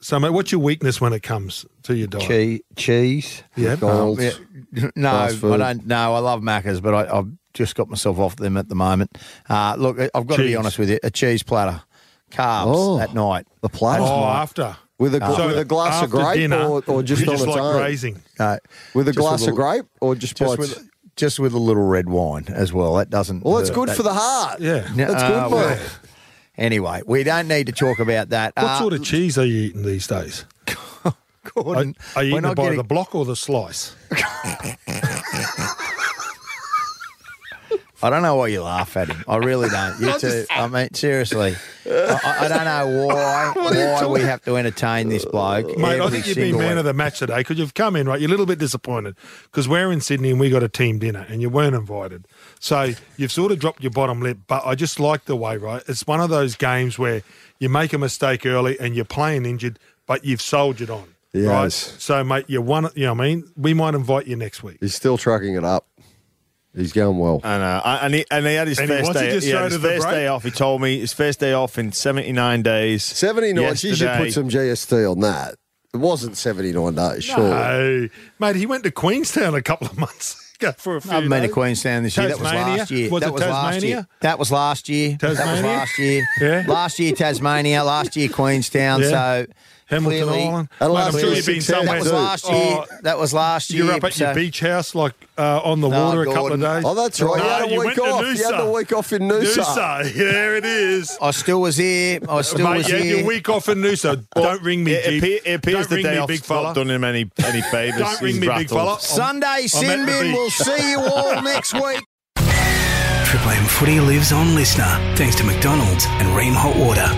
So, mate, what's your weakness when it comes to your diet? cheese, cheese. Yeah. McDonald's. Yeah, no, Fast I don't. No, I love Macca's, but I, I've just got myself off them at the moment. Uh, look, I've got to be honest with you. A cheese platter, carbs Oh. at night. The platter Oh, after. with a gla- So with a glass of grape dinner, or, or just you on just its like own. grazing. Uh, With a Just glass with of grape or just, by just its- with just with a little red wine as well. That doesn't. Well, that's hurt. good That- for the heart. Yeah. Yeah, That's uh, good, well, mate. Anyway, we don't need to talk about that. What Uh, sort of cheese are you eating these days? Are, Gorden, are you we're eating it by getting- the block or the slice? I don't know why you laugh at him. I really don't. You two. I mean, seriously, I, I- I don't know why why we have to entertain this bloke. Mate, I every think you've been single man week. of the match today because you've come in, right? You're a little bit disappointed because we're in Sydney and we got a team dinner and you weren't invited. So you've sort of dropped your bottom lip, but I just like the way, right? It's one of those games where you make a mistake early and you're playing injured, but you've soldiered on. Right? Yes. So, mate, you won, you know what I mean? We might invite you next week. He's still trucking it up. He's going well. And, uh, and, he, and he had his And first wants day. just he had his first break. day off. He told me his first day off in 79 days. 79. You should put some GST on that. It wasn't 79 days, sure. No, mate, he went to Queenstown a couple of months ago for a few I've been to days. Queenstown this year. That was last year. Was that it was last Tasmania? year. That was last year. That was Tasmania? last year. Yeah. Last year Tasmania. Last year Queenstown. Yeah. So Hamilton clearly, Island. And Mate, last I'm sure year you've been somewhere. That was last year. Oh, that was last year. You're up at your beach house, like uh, on the No, water a couple of days. Oh, that's right. No, you had a you week went to off. You had the week off in Noosa. Noosa. There it is. I still was here. I still Mate, was you had your week off in Noosa. Don't ring me, It, appear, it appears Don't the ring day me, big fella. not done him any, any favours. Don't ring me, big rattled. fella. Sunday I'm sin bin. We'll see you all next week. Triple M footy lives on listener thanks to McDonald's and Rheem Hot Water.